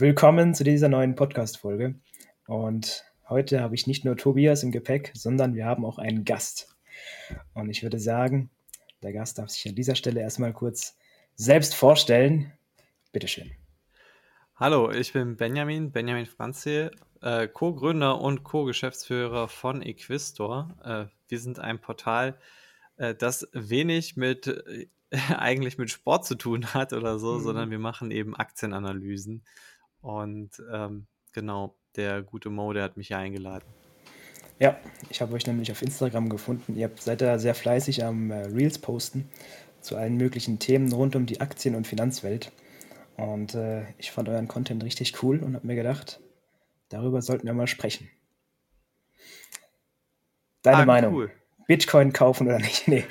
Willkommen zu dieser neuen Podcast-Folge. Und heute habe ich nicht nur Tobias im Gepäck, sondern wir haben auch einen Gast. Und ich würde sagen, der Gast darf sich an dieser Stelle erstmal kurz selbst vorstellen. Bitteschön. Hallo, ich bin Benjamin, Benjamin Franzi, äh, Co-Gründer und Co-Geschäftsführer von Equistor. Äh, wir sind ein Portal, äh, das wenig mit äh, eigentlich mit Sport zu tun hat oder so, mhm. sondern wir machen eben Aktienanalysen. Und ähm, genau, der gute Mo, der hat mich hier eingeladen. Ja, ich habe euch nämlich auf Instagram gefunden. Ihr seid da sehr fleißig am äh, Reels posten zu allen möglichen Themen rund um die Aktien- und Finanzwelt. Und äh, ich fand euren Content richtig cool und habe mir gedacht, darüber sollten wir mal sprechen. Deine ah, Meinung? Cool. Bitcoin kaufen oder nicht? Nee.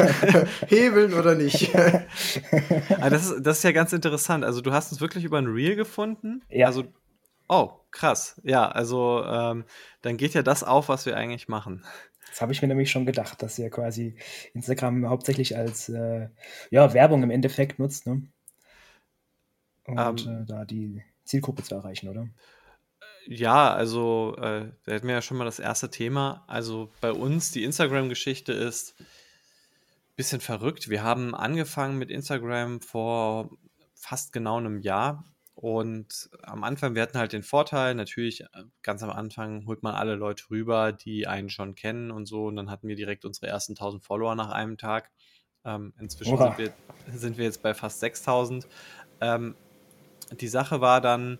Hebeln oder nicht? ah, das, ist, das ist ja ganz interessant. Also du hast uns wirklich über ein Reel gefunden? Ja. Also, oh, krass. Ja, also ähm, dann geht ja das auf, was wir eigentlich machen. Das habe ich mir nämlich schon gedacht, dass ihr quasi Instagram hauptsächlich als äh, ja, Werbung im Endeffekt nutzt, ne? Und um, ähm. äh, da die Zielgruppe zu erreichen, oder? Ja, also äh, da hätten wir ja schon mal das erste Thema. Also bei uns die Instagram-Geschichte ist ein bisschen verrückt. Wir haben angefangen mit Instagram vor fast genau einem Jahr. Und am Anfang, wir hatten halt den Vorteil, natürlich äh, ganz am Anfang holt man alle Leute rüber, die einen schon kennen und so. Und dann hatten wir direkt unsere ersten 1000 Follower nach einem Tag. Ähm, inzwischen sind wir, sind wir, jetzt bei fast 6000. Ähm, die Sache war dann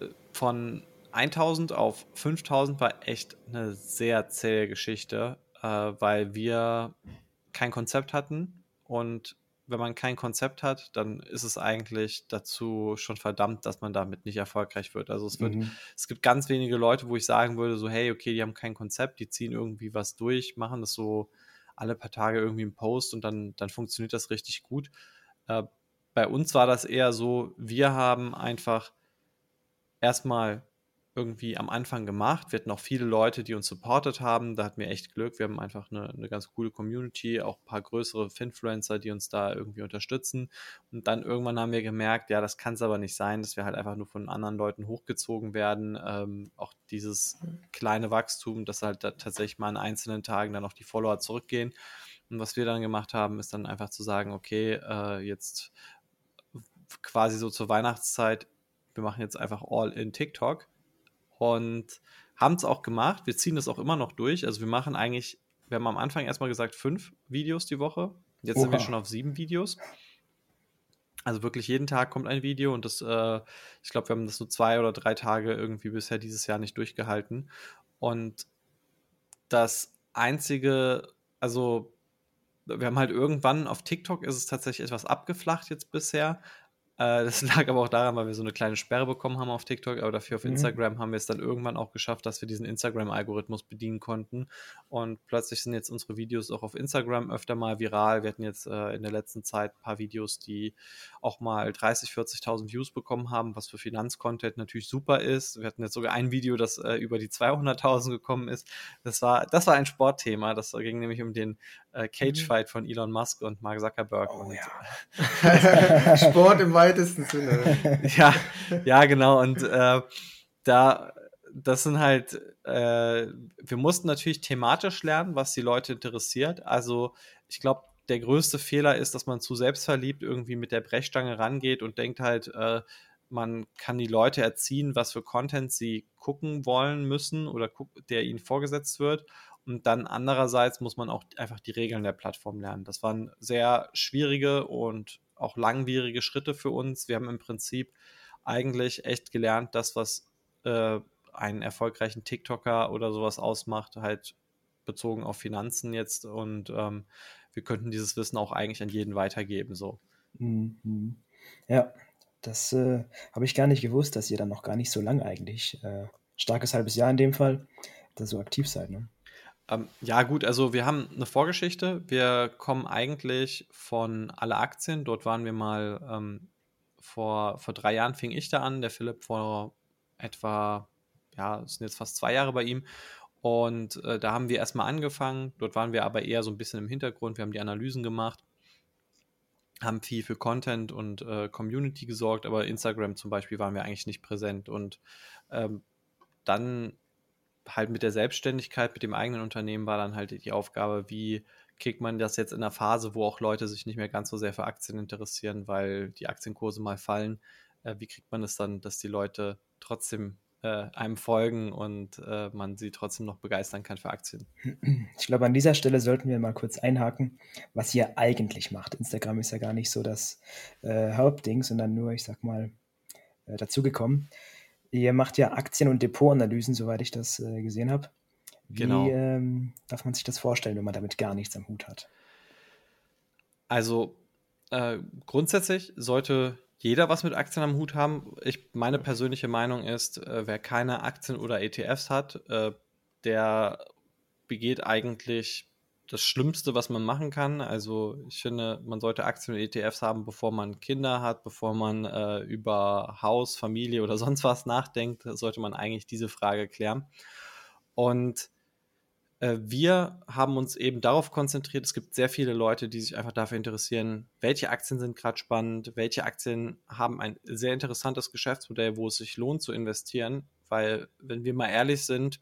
äh, von 1000 auf 5000 war echt eine sehr zähe Geschichte, äh, weil wir kein Konzept hatten. Und wenn man kein Konzept hat, dann ist es eigentlich dazu schon verdammt, dass man damit nicht erfolgreich wird. Also es wird, mhm. es gibt ganz wenige Leute, wo ich sagen würde, so, hey, okay, die haben kein Konzept, die ziehen irgendwie was durch, machen das so alle paar Tage irgendwie im Post und dann, dann funktioniert das richtig gut. Äh, bei uns war das eher so, wir haben einfach erstmal irgendwie am Anfang gemacht. Wir hatten auch viele Leute, die uns supportet haben. Da hatten wir echt Glück. Wir haben einfach eine, eine ganz coole Community, auch ein paar größere Finfluencer, die uns da irgendwie unterstützen. Und dann irgendwann haben wir gemerkt, ja, das kann es aber nicht sein, dass wir halt einfach nur von anderen Leuten hochgezogen werden. Ähm, auch dieses kleine Wachstum, dass halt da tatsächlich mal an einzelnen Tagen dann auch die Follower zurückgehen. Und was wir dann gemacht haben, ist dann einfach zu sagen, okay, äh, jetzt quasi so zur Weihnachtszeit, wir machen jetzt einfach all in TikTok und haben es auch gemacht. Wir ziehen das auch immer noch durch. Also wir machen eigentlich, wir haben am Anfang erstmal gesagt, fünf Videos die Woche. Jetzt Oha. sind wir schon auf sieben Videos. Also wirklich jeden Tag kommt ein Video und das, äh, ich glaube, wir haben das so zwei oder drei Tage irgendwie bisher dieses Jahr nicht durchgehalten. Und das einzige, also wir haben halt irgendwann auf TikTok ist es tatsächlich etwas abgeflacht jetzt bisher, das lag aber auch daran, weil wir so eine kleine Sperre bekommen haben auf TikTok, aber dafür auf mhm. Instagram haben wir es dann irgendwann auch geschafft, dass wir diesen Instagram-Algorithmus bedienen konnten. Und plötzlich sind jetzt unsere Videos auch auf Instagram öfter mal viral. Wir hatten jetzt äh, in der letzten Zeit ein paar Videos, die auch mal 30, 40.000 Views bekommen haben, was für Finanzcontent natürlich super ist. Wir hatten jetzt sogar ein Video, das äh, über die 200.000 gekommen ist. Das war, das war ein Sportthema. Das ging nämlich um den äh, Cage-Fight mhm. von Elon Musk und Mark Zuckerberg. Oh, und, ja. Sport im weitesten Sinne. ja, ja, genau. Und äh, da, das sind halt, äh, wir mussten natürlich thematisch lernen, was die Leute interessiert. Also ich glaube, der größte Fehler ist, dass man zu selbstverliebt irgendwie mit der Brechstange rangeht und denkt halt, äh, man kann die Leute erziehen, was für Content sie gucken wollen müssen oder der ihnen vorgesetzt wird. Und dann andererseits muss man auch einfach die Regeln der Plattform lernen. Das waren sehr schwierige und auch langwierige Schritte für uns. Wir haben im Prinzip eigentlich echt gelernt, das, was äh, einen erfolgreichen TikToker oder sowas ausmacht, halt bezogen auf Finanzen jetzt. Und ähm, wir könnten dieses Wissen auch eigentlich an jeden weitergeben. So. Mhm. Ja, das äh, habe ich gar nicht gewusst, dass ihr dann noch gar nicht so lange eigentlich, äh, starkes halbes Jahr in dem Fall, da so aktiv seid. Ne? Ähm, ja, gut, also wir haben eine Vorgeschichte. Wir kommen eigentlich von alle Aktien. Dort waren wir mal ähm, vor, vor drei Jahren fing ich da an, der Philipp vor etwa, ja, es sind jetzt fast zwei Jahre bei ihm. Und äh, da haben wir erstmal angefangen. Dort waren wir aber eher so ein bisschen im Hintergrund. Wir haben die Analysen gemacht. haben viel für Content und äh, Community gesorgt, aber Instagram zum Beispiel waren wir eigentlich nicht präsent. Und ähm, dann halt mit der Selbstständigkeit, mit dem eigenen Unternehmen war dann halt die Aufgabe, wie kriegt man das jetzt in einer Phase, wo auch Leute sich nicht mehr ganz so sehr für Aktien interessieren, weil die Aktienkurse mal fallen. Äh, wie kriegt man es das dann, dass die Leute trotzdem äh, einem folgen und äh, man sie trotzdem noch begeistern kann für Aktien. Ich glaube, an dieser Stelle sollten wir mal kurz einhaken, was ihr eigentlich macht. Instagram ist ja gar nicht so das äh, Hauptding, sondern nur, ich sag mal, äh, dazugekommen. Ihr macht ja Aktien- und Depotanalysen, soweit ich das äh, gesehen habe. Wie Genau. ähm, darf man sich das vorstellen, wenn man damit gar nichts am Hut hat? Also äh, grundsätzlich sollte jeder was mit Aktien am Hut haben. Ich, meine persönliche Meinung ist, äh, wer keine Aktien oder ETFs hat, äh, der begeht eigentlich das Schlimmste, was man machen kann. Also ich finde, man sollte Aktien und ETFs haben, bevor man Kinder hat, bevor man äh, über Haus, Familie oder sonst was nachdenkt, sollte man eigentlich diese Frage klären. Und äh, wir haben uns eben darauf konzentriert. Es gibt sehr viele Leute, die sich einfach dafür interessieren, welche Aktien sind gerade spannend, welche Aktien haben ein sehr interessantes Geschäftsmodell, wo es sich lohnt zu investieren. Weil, wenn wir mal ehrlich sind,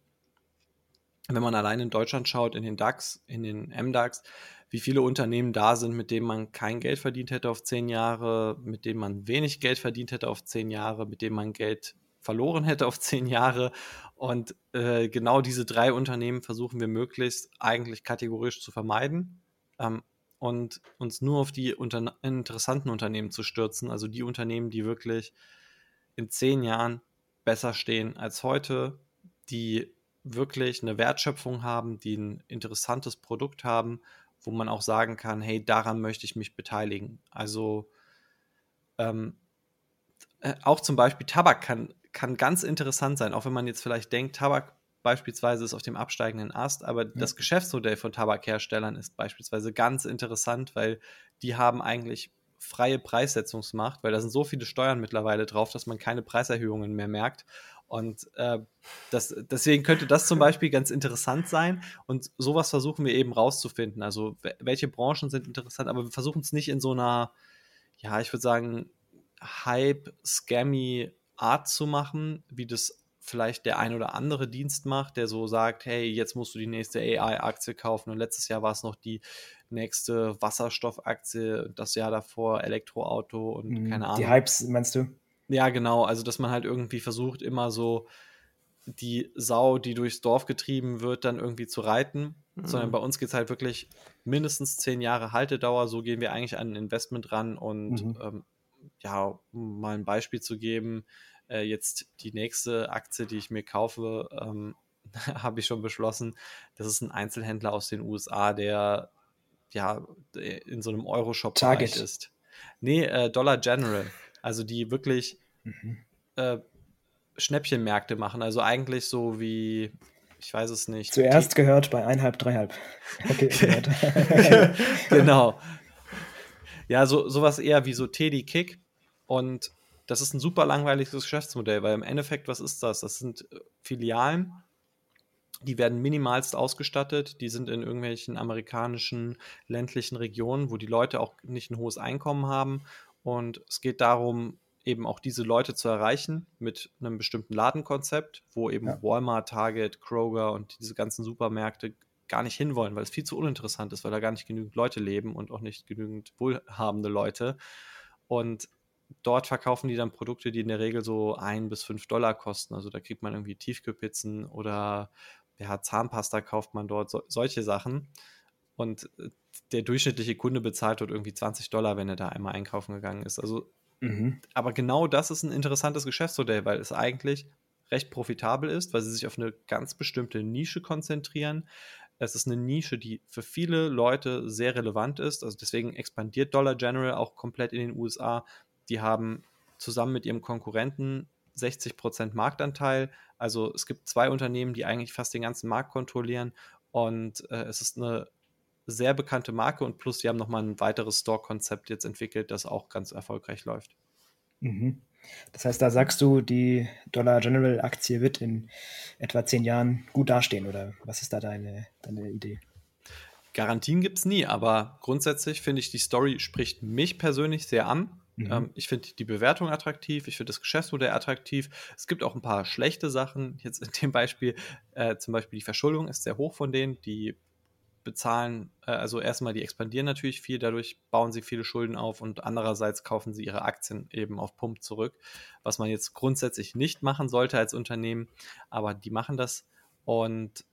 wenn man allein in Deutschland schaut, in den DAX, in den MDAX, wie viele Unternehmen da sind, mit denen man kein Geld verdient hätte auf zehn Jahre, mit denen man wenig Geld verdient hätte auf zehn Jahre, mit denen man Geld verloren hätte auf zehn Jahre. Und äh, genau diese drei Unternehmen versuchen wir möglichst eigentlich kategorisch zu vermeiden ähm, und uns nur auf die unter interessanten Unternehmen zu stürzen, also die Unternehmen, die wirklich in zehn Jahren besser stehen als heute, die wirklich eine Wertschöpfung haben, die ein interessantes Produkt haben, wo man auch sagen kann, hey, daran möchte ich mich beteiligen. Also ähm, äh, auch zum Beispiel Tabak kann, kann ganz interessant sein, auch wenn man jetzt vielleicht denkt, Tabak beispielsweise ist auf dem absteigenden Ast, aber ja. das Geschäftsmodell von Tabakherstellern ist beispielsweise ganz interessant, weil die haben eigentlich freie Preissetzungsmacht, weil da sind so viele Steuern mittlerweile drauf, dass man keine Preiserhöhungen mehr merkt. Und äh, das, deswegen könnte das zum Beispiel ganz interessant sein. Und sowas versuchen wir eben rauszufinden. Also welche Branchen sind interessant, aber wir versuchen es nicht in so einer, ja, ich würde sagen, Hype-Scammy Art zu machen, wie das vielleicht der ein oder andere Dienst macht, der so sagt, hey, jetzt musst du die nächste AI-Aktie kaufen. Und letztes Jahr war es noch die nächste Wasserstoffaktie, das Jahr davor Elektroauto und mhm, keine Ahnung. Die Hypes, meinst du? Ja, genau. Also, dass man halt irgendwie versucht, immer so die Sau, die durchs Dorf getrieben wird, dann irgendwie zu reiten. Mhm. Sondern bei uns geht es halt wirklich mindestens zehn Jahre Haltedauer. So gehen wir eigentlich an ein Investment ran. Und mhm. ähm, ja, um mal ein Beispiel zu geben, äh, jetzt die nächste Aktie, die ich mir kaufe, ähm, habe ich schon beschlossen. Das ist ein Einzelhändler aus den USA, der ja in so einem Euro-Shop ist. Nee, äh, Dollar General. Also die wirklich mhm. äh, Schnäppchenmärkte machen. Also eigentlich so wie, ich weiß es nicht. Zuerst die, gehört bei einhalb, dreihalb. Okay, genau. Ja, so, sowas eher wie so Teddy Kick. Und das ist ein super langweiliges Geschäftsmodell, weil im Endeffekt, was ist das? Das sind äh, Filialen, die werden minimalst ausgestattet, die sind in irgendwelchen amerikanischen ländlichen Regionen, wo die Leute auch nicht ein hohes Einkommen haben. Und es geht darum, eben auch diese Leute zu erreichen mit einem bestimmten Ladenkonzept, wo eben ja. Walmart, Target, Kroger und diese ganzen Supermärkte gar nicht hinwollen, weil es viel zu uninteressant ist, weil da gar nicht genügend Leute leben und auch nicht genügend wohlhabende Leute. Und dort verkaufen die dann Produkte, die in der Regel so ein bis fünf Dollar kosten. Also da kriegt man irgendwie Tiefkühlpizzen oder ja, Zahnpasta kauft man dort, so, solche Sachen. Und äh, der durchschnittliche Kunde bezahlt dort irgendwie 20 Dollar, wenn er da einmal einkaufen gegangen ist. Also, mhm. aber genau das ist ein interessantes Geschäftsmodell, weil es eigentlich recht profitabel ist, weil sie sich auf eine ganz bestimmte Nische konzentrieren. Es ist eine Nische, die für viele Leute sehr relevant ist. Also deswegen expandiert Dollar General auch komplett in den USA. Die haben zusammen mit ihrem Konkurrenten 60% Marktanteil. Also es gibt zwei Unternehmen, die eigentlich fast den ganzen Markt kontrollieren. Und äh, es ist eine sehr bekannte Marke und plus, sie haben nochmal ein weiteres Store-Konzept jetzt entwickelt, das auch ganz erfolgreich läuft. Mhm. Das heißt, da sagst du, die Dollar General Aktie wird in etwa zehn Jahren gut dastehen oder was ist da deine, deine Idee? Garantien gibt es nie, aber grundsätzlich finde ich, die Story spricht mich persönlich sehr an. Mhm. Ähm, ich finde die Bewertung attraktiv, ich finde das Geschäftsmodell attraktiv. Es gibt auch ein paar schlechte Sachen. Jetzt in dem Beispiel, äh, zum Beispiel die Verschuldung ist sehr hoch von denen. Die bezahlen, äh, also erstmal, die expandieren natürlich viel, dadurch bauen sie viele Schulden auf und andererseits kaufen sie ihre Aktien eben auf Pump zurück, was man jetzt grundsätzlich nicht machen sollte als Unternehmen, aber die machen das und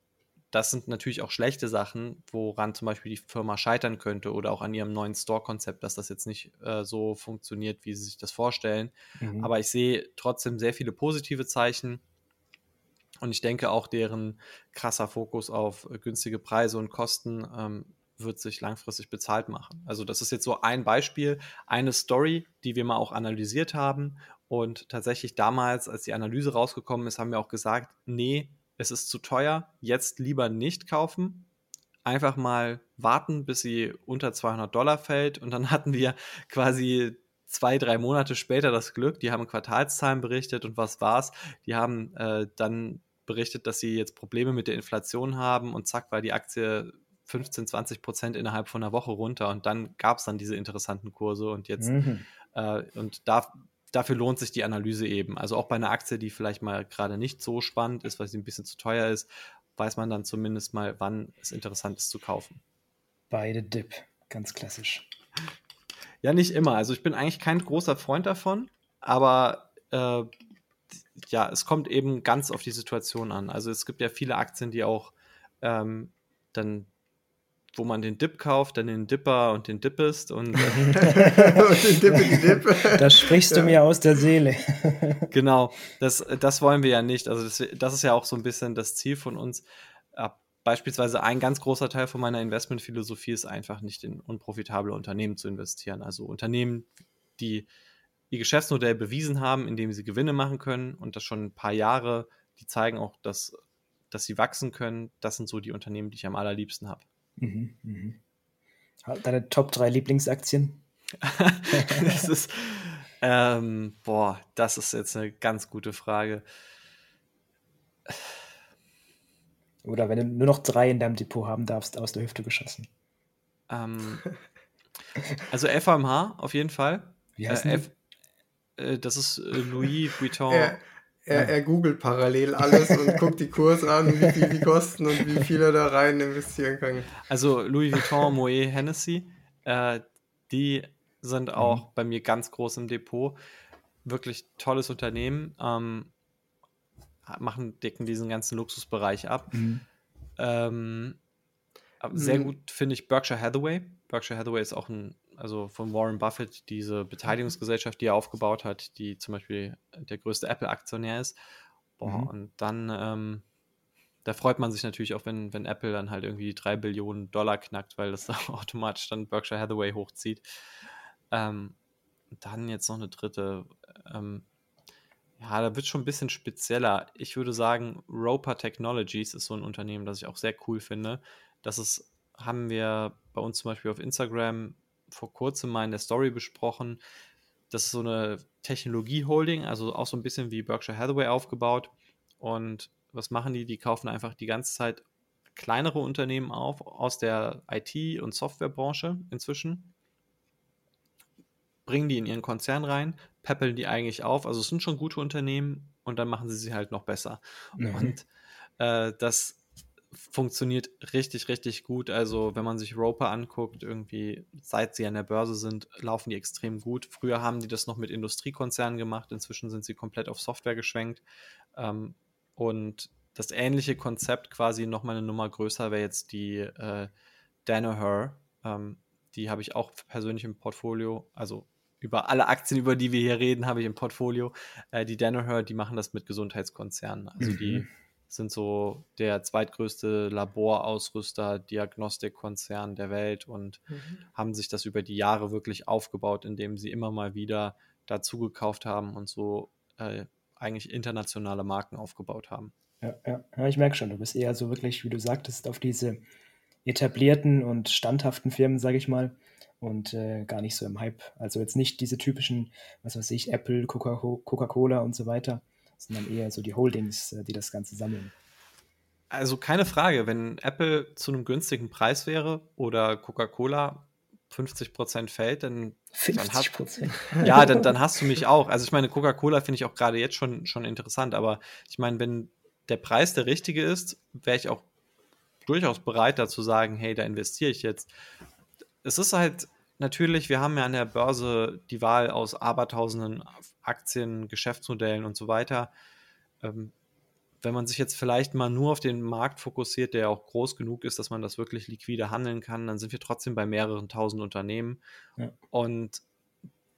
das sind natürlich auch schlechte Sachen, woran zum Beispiel die Firma scheitern könnte oder auch an ihrem neuen Store-Konzept, dass das jetzt nicht äh, so funktioniert, wie sie sich das vorstellen. Mhm. Aber ich sehe trotzdem sehr viele positive Zeichen und ich denke auch, deren krasser Fokus auf günstige Preise und Kosten ähm, wird sich langfristig bezahlt machen. Also das ist jetzt so ein Beispiel, eine Story, die wir mal auch analysiert haben. Und tatsächlich damals, als die Analyse rausgekommen ist, haben wir auch gesagt, nee, es ist zu teuer, jetzt lieber nicht kaufen. Einfach mal warten, bis sie unter 200 Dollar fällt. Und dann hatten wir quasi zwei, drei Monate später das Glück. Die haben Quartalszahlen berichtet und was war's? Die haben äh, dann berichtet, dass sie jetzt Probleme mit der Inflation haben und zack war die Aktie 15, 20 Prozent innerhalb von einer Woche runter und dann gab es dann diese interessanten Kurse und jetzt mhm. äh, und da, dafür lohnt sich die Analyse eben. Also auch bei einer Aktie, die vielleicht mal gerade nicht so spannend ist, weil sie ein bisschen zu teuer ist, weiß man dann zumindest mal, wann es interessant ist zu kaufen. Beide Dip, ganz klassisch. Ja, nicht immer. Also ich bin eigentlich kein großer Freund davon, aber äh, ja, es kommt eben ganz auf die Situation an. Also es gibt ja viele Aktien, die auch ähm, dann wo man den Dip kauft, dann den Dipper und den Dippest und, äh, und den Dippe, Dip. Das sprichst du ja. mir aus der Seele. genau, das, das wollen wir ja nicht. Also das, das ist ja auch so ein bisschen das Ziel von uns. Äh, beispielsweise ein ganz großer Teil von meiner Investmentphilosophie ist einfach nicht in unprofitable Unternehmen zu investieren. Also Unternehmen, die ihr Geschäftsmodell bewiesen haben, indem sie Gewinne machen können und das schon ein paar Jahre, die zeigen auch, dass, dass sie wachsen können. Das sind so die Unternehmen, die ich am allerliebsten habe. Mhm, mh. Deine Top 3 Lieblingsaktien? das ist, ähm, boah, das ist jetzt eine ganz gute Frage. Oder wenn du nur noch drei in deinem Depot haben darfst, aus der Hüfte geschossen. Ähm, also FMH auf jeden Fall. Wie heißt äh, das ist äh, Louis Vuitton. Er, er, er, googelt parallel alles und guckt die Kurse an, wie viel die kosten und wie viel er da rein investieren kann. Also Louis Vuitton, Moet, Hennessy, äh, die sind auch mhm. bei mir ganz groß im Depot. Wirklich tolles Unternehmen. Ähm, machen, decken diesen ganzen Luxusbereich ab. Mhm. Ähm, sehr mhm. gut finde ich Berkshire Hathaway. Berkshire Hathaway ist auch ein also von Warren Buffett, diese Beteiligungsgesellschaft, die er aufgebaut hat, die zum Beispiel der größte Apple-Aktionär ist. Boah, mhm. und dann, ähm, da freut man sich natürlich auch, wenn, wenn Apple dann halt irgendwie drei Billionen Dollar knackt, weil das automatisch dann Berkshire Hathaway hochzieht. Ähm, dann jetzt noch eine dritte. Ähm, ja, da wird schon ein bisschen spezieller. Ich würde sagen, Roper Technologies ist so ein Unternehmen, das ich auch sehr cool finde. Das ist, haben wir bei uns zum Beispiel auf Instagram vor kurzem mal in der Story besprochen. Das ist so eine Technologie-Holding, also auch so ein bisschen wie Berkshire Hathaway aufgebaut. Und was machen die? Die kaufen einfach die ganze Zeit kleinere Unternehmen auf aus der IT- und Softwarebranche inzwischen, bringen die in ihren Konzern rein, peppeln die eigentlich auf. Also es sind schon gute Unternehmen und dann machen sie sie halt noch besser. Mhm. Und äh, das funktioniert richtig, richtig gut. Also, wenn man sich Roper anguckt, irgendwie, seit sie an der Börse sind, laufen die extrem gut. Früher haben die das noch mit Industriekonzernen gemacht, inzwischen sind sie komplett auf Software geschwenkt. Ähm, und das ähnliche Konzept, quasi nochmal eine Nummer größer, wäre jetzt die äh, Danaher. Ähm, die habe ich auch persönlich im Portfolio. Also über alle Aktien, über die wir hier reden, habe ich im Portfolio. Äh, die Danaher, die machen das mit Gesundheitskonzernen. Also mhm. die sind so der zweitgrößte Laborausrüster, Diagnostikkonzern der Welt und mhm. haben sich das über die Jahre wirklich aufgebaut, indem sie immer mal wieder dazugekauft haben und so äh, eigentlich internationale Marken aufgebaut haben. Ja, ja, ja, ich merke schon, du bist eher so wirklich, wie du sagtest, auf diese etablierten und standhaften Firmen, sage ich mal, und äh, gar nicht so im Hype. Also jetzt nicht diese typischen, was weiß ich, Apple, Coca-Cola und so weiter, sondern eher so die Holdings, äh, die das Ganze sammeln. also keine Frage, wenn Apple zu einem günstigen Preis wäre oder Coca-Cola 50% fällt, dann 50 Prozent. ja, dann, dann hast du mich auch. Also ich meine, Coca-Cola finde ich auch gerade jetzt schon, schon interessant, aber ich meine, wenn der Preis der richtige ist, wäre ich auch durchaus bereit dazu sagen, hey, da investiere ich jetzt. Es ist halt natürlich, wir haben ja an der Börse die Wahl aus abertausenden Aktien, Geschäftsmodellen und so weiter. Ähm, wenn man sich jetzt vielleicht mal nur auf den Markt fokussiert, der auch groß genug ist, dass man das wirklich liquide handeln kann, dann sind wir trotzdem bei mehreren tausend Unternehmen. Ja. Und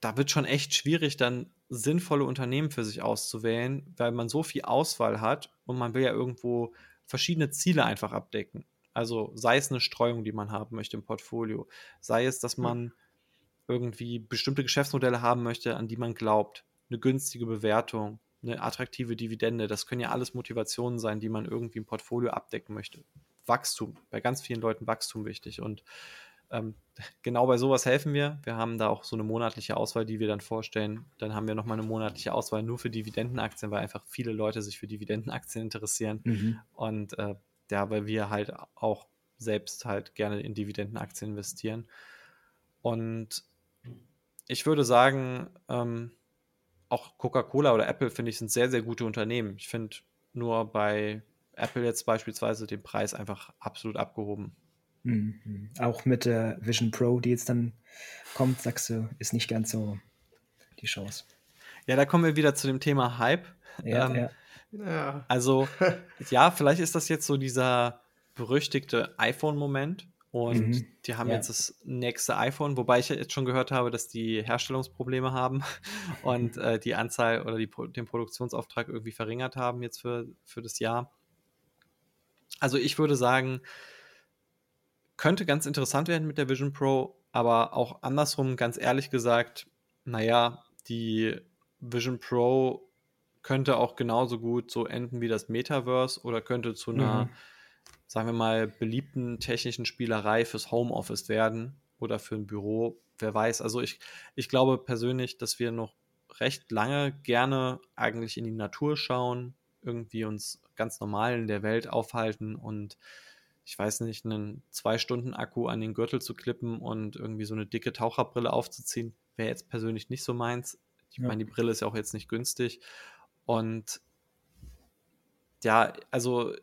da wird schon echt schwierig, dann sinnvolle Unternehmen für sich auszuwählen, weil man so viel Auswahl hat und man will ja irgendwo verschiedene Ziele einfach abdecken. Also sei es eine Streuung, die man haben möchte im Portfolio, sei es, dass man irgendwie bestimmte Geschäftsmodelle haben möchte, an die man glaubt, eine günstige Bewertung, eine attraktive Dividende. Das können ja alles Motivationen sein, die man irgendwie im Portfolio abdecken möchte. Wachstum, bei ganz vielen Leuten Wachstum wichtig. Und ähm, genau bei sowas helfen wir. Wir haben da auch so eine monatliche Auswahl, die wir dann vorstellen. Dann haben wir nochmal eine monatliche Auswahl nur für Dividendenaktien, weil einfach viele Leute sich für Dividendenaktien interessieren. Mhm. Und äh, ja, weil wir halt auch selbst halt gerne in Dividendenaktien investieren. Und ich würde sagen, ähm, auch Coca-Cola oder Apple, finde ich, sind sehr, sehr gute Unternehmen. Ich finde nur bei Apple jetzt beispielsweise den Preis einfach absolut abgehoben. Mhm. Auch mit der Vision Pro, die jetzt dann kommt, sagst du, ist nicht ganz so die Chance. Ja, da kommen wir wieder zu dem Thema Hype. Ja, ähm, ja. ja. Also, ja, vielleicht ist das jetzt so dieser berüchtigte iPhone-Moment, und mhm. die haben ja. jetzt das nächste iPhone, wobei ich jetzt schon gehört habe, dass die Herstellungsprobleme haben und äh, die Anzahl oder die, den Produktionsauftrag irgendwie verringert haben jetzt für, für das Jahr. Also ich würde sagen, könnte ganz interessant werden mit der Vision Pro, aber auch andersrum, ganz ehrlich gesagt, naja, die Vision Pro könnte auch genauso gut so enden wie das Metaverse oder könnte zu einer mhm sagen wir mal, beliebten technischen Spielerei fürs Homeoffice werden oder für ein Büro. Wer weiß. Also ich, ich glaube persönlich, dass wir noch recht lange gerne eigentlich in die Natur schauen, irgendwie uns ganz normal in der Welt aufhalten und ich weiß nicht, einen Zwei-Stunden-Akku an den Gürtel zu klippen und irgendwie so eine dicke Taucherbrille aufzuziehen, wäre jetzt persönlich nicht so meins. Ich ja. meine, die Brille ist ja auch jetzt nicht günstig. Und ja, also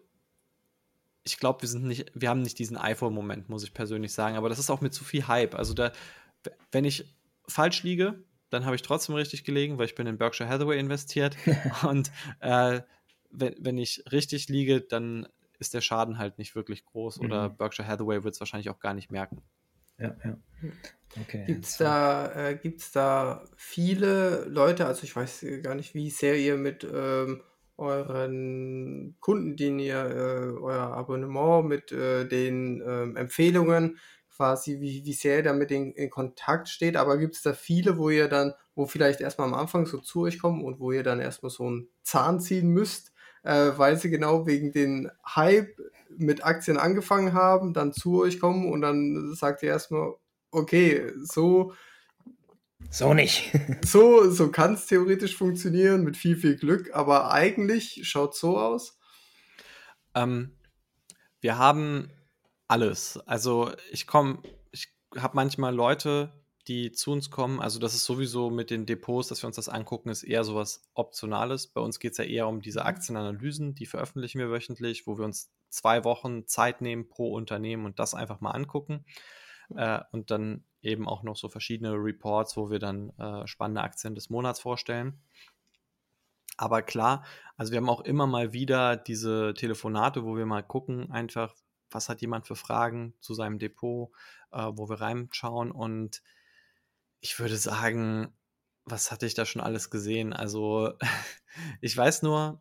ich glaube, wir sind nicht, wir haben nicht diesen iPhone-Moment, muss ich persönlich sagen. Aber das ist auch mit zu viel Hype. Also da, wenn ich falsch liege, dann habe ich trotzdem richtig gelegen, weil ich bin in Berkshire Hathaway investiert. und äh, wenn, wenn ich richtig liege, dann ist der Schaden halt nicht wirklich groß. Oder mhm. Berkshire Hathaway wird es wahrscheinlich auch gar nicht merken. Ja, ja. Okay. Gibt es da, äh, da viele Leute, also ich weiß gar nicht, wie sehr ihr mit ähm, euren Kunden, den ihr äh, euer Abonnement mit äh, den ähm, Empfehlungen quasi, wie, wie sehr ihr damit in, in Kontakt steht. Aber gibt es da viele, wo ihr dann, wo vielleicht erstmal am Anfang so zu euch kommen und wo ihr dann erstmal so einen Zahn ziehen müsst, äh, weil sie genau wegen den Hype mit Aktien angefangen haben, dann zu euch kommen und dann sagt ihr erstmal, okay, so so nicht. so so kann es theoretisch funktionieren mit viel, viel Glück, aber eigentlich schaut es so aus. Ähm, wir haben alles. Also ich komme, ich habe manchmal Leute, die zu uns kommen. Also das ist sowieso mit den Depots, dass wir uns das angucken, ist eher sowas Optionales. Bei uns geht es ja eher um diese Aktienanalysen, die veröffentlichen wir wöchentlich, wo wir uns zwei Wochen Zeit nehmen pro Unternehmen und das einfach mal angucken. Äh, und dann eben auch noch so verschiedene Reports, wo wir dann äh, spannende Aktien des Monats vorstellen. Aber klar, also wir haben auch immer mal wieder diese Telefonate, wo wir mal gucken, einfach, was hat jemand für Fragen zu seinem Depot, äh, wo wir reinschauen. Und ich würde sagen, was hatte ich da schon alles gesehen? Also ich weiß nur,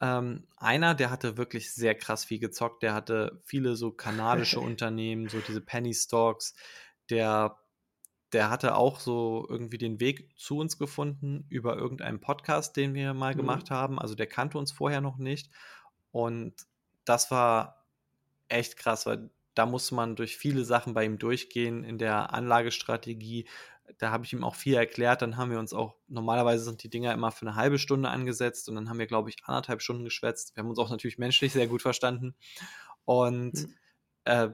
ähm, einer, der hatte wirklich sehr krass viel gezockt, der hatte viele so kanadische Unternehmen, so diese Penny Stocks, der, der hatte auch so irgendwie den Weg zu uns gefunden über irgendeinen Podcast, den wir mal mhm. gemacht haben. Also der kannte uns vorher noch nicht. Und das war echt krass, weil da muss man durch viele Sachen bei ihm durchgehen in der Anlagestrategie. Da habe ich ihm auch viel erklärt. Dann haben wir uns auch, normalerweise sind die Dinger immer für eine halbe Stunde angesetzt und dann haben wir, glaube ich, anderthalb Stunden geschwätzt. Wir haben uns auch natürlich menschlich sehr gut verstanden. Und mhm. äh,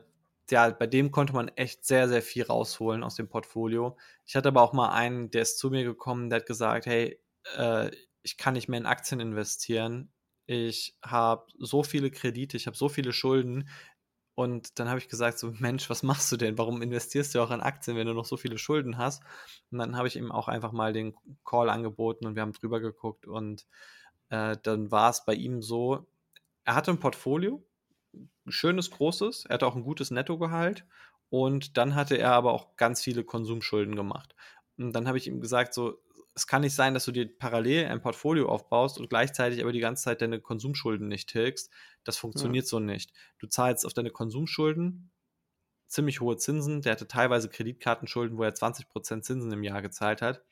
ja, bei dem konnte man echt sehr, sehr viel rausholen aus dem Portfolio. Ich hatte aber auch mal einen, der ist zu mir gekommen, der hat gesagt, hey, äh, ich kann nicht mehr in Aktien investieren. Ich habe so viele Kredite, ich habe so viele Schulden. Und dann habe ich gesagt, so Mensch, was machst du denn? Warum investierst du auch in Aktien, wenn du noch so viele Schulden hast? Und dann habe ich ihm auch einfach mal den Call angeboten und wir haben drüber geguckt. Und äh, dann war es bei ihm so, er hatte ein Portfolio, schönes, großes. Er hatte auch ein gutes Nettogehalt. Und dann hatte er aber auch ganz viele Konsumschulden gemacht. Und dann habe ich ihm gesagt, so, es kann nicht sein, dass du dir parallel ein Portfolio aufbaust und gleichzeitig aber die ganze Zeit deine Konsumschulden nicht tilgst. Das funktioniert ja. so nicht. Du zahlst auf deine Konsumschulden ziemlich hohe Zinsen. Der hatte teilweise Kreditkartenschulden, wo er 20% Zinsen im Jahr gezahlt hat.